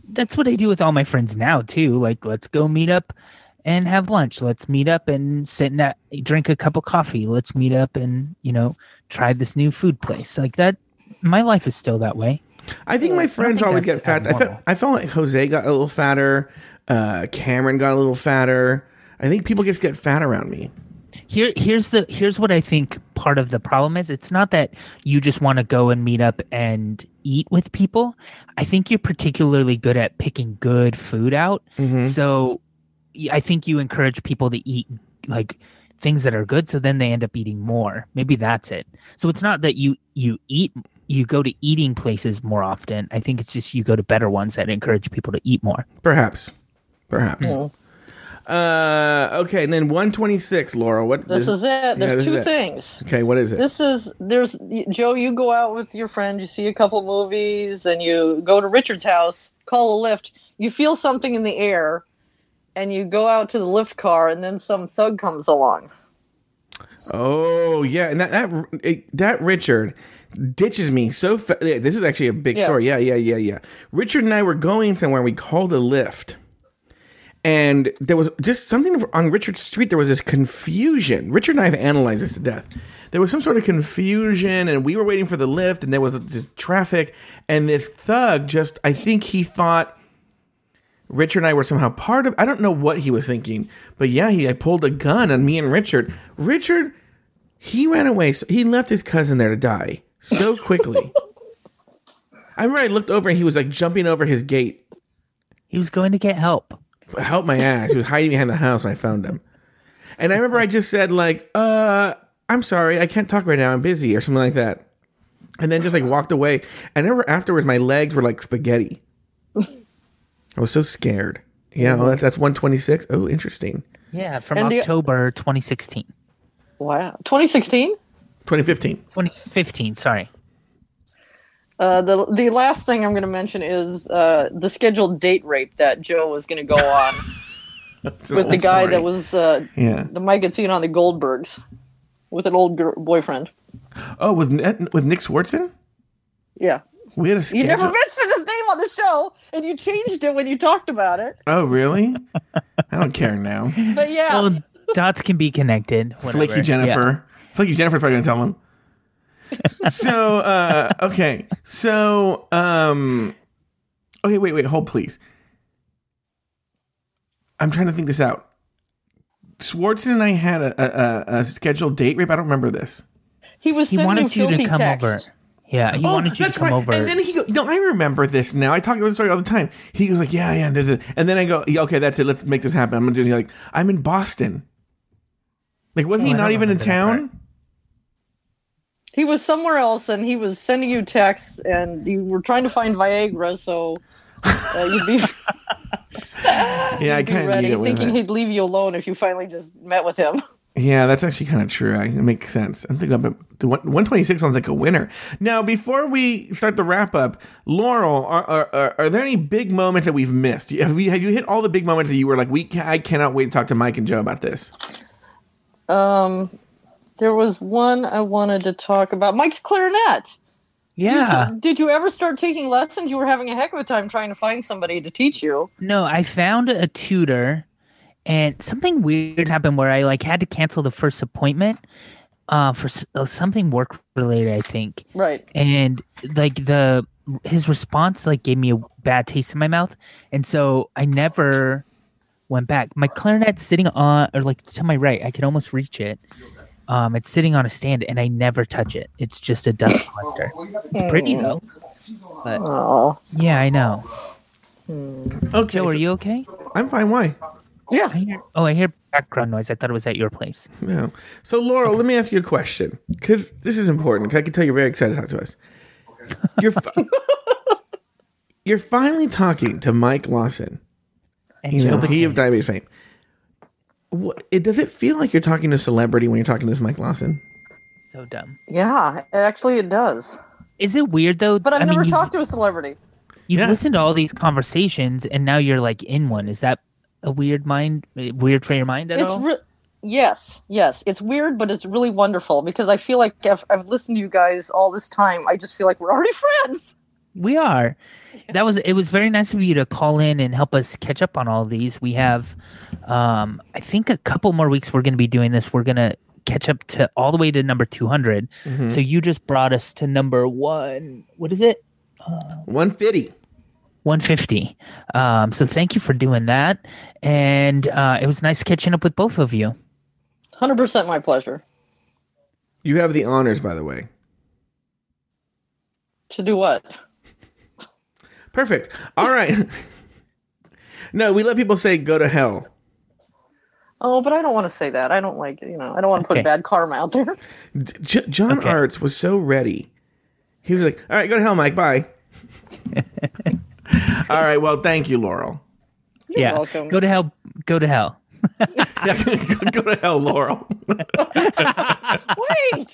that's what I do with all my friends now too. Like, let's go meet up and have lunch. Let's meet up and sit and uh, drink a cup of coffee. Let's meet up and you know try this new food place. Like that. My life is still that way. I think my friends think always get fat. I felt. I felt like Jose got a little fatter. Uh, Cameron got a little fatter. I think people just get fat around me. Here, here's the here's what I think part of the problem is. It's not that you just want to go and meet up and eat with people. I think you're particularly good at picking good food out. Mm-hmm. So, I think you encourage people to eat like things that are good. So then they end up eating more. Maybe that's it. So it's not that you you eat you go to eating places more often. I think it's just you go to better ones that encourage people to eat more. Perhaps. Perhaps. Uh, okay, and then 126, Laura. What This is it. There's this is two it. things. Okay, what is it? This is there's Joe. You go out with your friend. You see a couple movies, and you go to Richard's house. Call a Lyft. You feel something in the air, and you go out to the Lyft car, and then some thug comes along. Oh yeah, and that that that Richard ditches me so. Fa- this is actually a big Yeah. story. Yeah, yeah, yeah, yeah. Richard and I were going somewhere. We called a Lyft, and there was just something on Richard Street. There was this confusion. Richard and I have analyzed this to death. There was some sort of confusion, and we were waiting for the Lyft, and there was just traffic, and this thug just. I think he thought. Richard and I were somehow part of. I don't know what he was thinking, but yeah, he I pulled a gun on me and Richard. Richard, he ran away. So he left his cousin there to die so quickly. I remember I looked over and he was like jumping over his gate. He was going to get help. Help my ass! He was hiding behind the house when I found him. And I remember I just said like, "Uh, I'm sorry, I can't talk right now. I'm busy," or something like that. And then just like walked away. And I remember afterwards, my legs were like spaghetti. I was so scared. Yeah, well, that's, that's 126. Oh, interesting. Yeah, from And the- October 2016. Wow, 2016. 2015. 2015, sorry. Uh, the the last thing I'm going to mention is uh, the scheduled date rape that Joe was going to go on with the guy story. that was uh, Yeah. the Mike had seen on the Goldbergs with an old gir- boyfriend. Oh, with Net- with Nick Swartzen, Yeah, we had a you never mentioned his name on the show, and you changed it when you talked about it. oh, really? I don't care now. But yeah, Well, dots can be connected. whatever. Flaky Jennifer. Flaky Jennifer's probably gonna tell him. So uh okay. So um okay, wait, wait, hold please. I'm trying to think this out. Swartzen and I had a, a, a, a scheduled date rape. I don't remember this. he was He wanted you to come texts. over. Yeah, he wanted you to come over. Oh, And then he go, no, I remember this now. I talk about this story all the time. He goes like, yeah, yeah, da, da. and then I go, yeah, okay, that's it. Let's make this happen. I'm gonna do it. He's like, I'm in Boston. Like, wasn't Oh, he I not even in remember part. town? He was somewhere else, and he was sending you texts, and you were trying to find Viagra, so uh, you'd be, Yeah, I kind of ready, need it thinking he'd leave you alone if you finally just met with him. Yeah, that's actually kind of true. I, it makes sense. I think about the one- 126 sounds like a winner. Now, before we start the wrap up, Laurel, are, are, are, are there any big moments that we've missed? Have you, have you hit all the big moments that you were like, we I cannot wait to talk to Mike and Joe about this? Um, there was one I wanted to talk about. Mike's clarinet. yeah. Did, did you ever start taking lessons? You were having a heck of a time trying to find somebody to teach you. No, I found a tutor and something weird happened where I like had to cancel the first appointment uh, for s- uh, something work related, I think. Right. and like the his response like gave me a bad taste in my mouth and so i never went back my clarinet's sitting on or like to my right i can almost reach it um it's sitting on a stand and i never touch it it's just a dust collector it's pretty though but Oh. yeah i know Okay, joe so- are you okay I'm fine. Why? Yeah. I hear, oh i hear background noise i thought it was at your place No. So, Laurel, let me ask you a question because this is important. 'cause I can tell you're very excited to talk to us. You're fi- you're finally talking to Mike Lawson, and you know, Joe he of Batanz. diabetes fame. What, it does it feel like you're talking to a celebrity when you're talking to this Mike Lawson? so dumb Yeah. Actually, it does. is it weird though But I've I never you've- talked to a celebrity. You've Yeah. listened to all these conversations, and now you're like in one. Is that a weird mind? Weird for your mind at It's all? re- yes, yes. It's weird, but it's really wonderful because I feel like I've, I've listened to you guys all this time. I just feel like we're already friends. we are. That was. It was very nice of you to call in and help us catch up on all of these. We have, um, I think, a couple more weeks. We're going to be doing this. We're going to catch up to all the way to number two So you just brought us to number one. What is it? One fifty. 150. Um, so thank you for doing that. And uh, it was nice catching up with both of you. Hundred percent, my pleasure. You have the honors, by the way. To do what? Perfect. All right. no, we let people say go to hell. Oh, but I don't want to say that. I don't like you know. I don't want to put Okay. bad karma out there. J- John Okay. Arts was so ready. He was like, "All right, go to hell, Mike. Bye." All right. Well, thank you, Laurel. You're yeah. welcome. Go to hell. Go to hell. Yeah, go to hell, Laurel. Wait.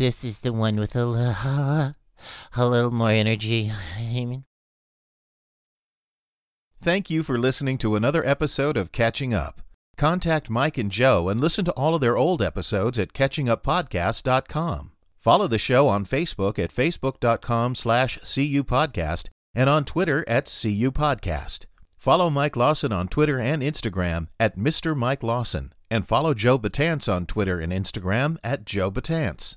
This is the one with a little, little more energy. I mean, Thank you for listening to another episode of Catching Up. Contact Mike and Joe and listen to all of their old episodes at catchinguppodcast.com. Follow the show on Facebook at facebook.com slash cupodcast and on Twitter at cupodcast. Follow Mike Lawson on Twitter and Instagram at Mr. Mike Lawson and follow Joe Batance on Twitter and Instagram at Joe Batance.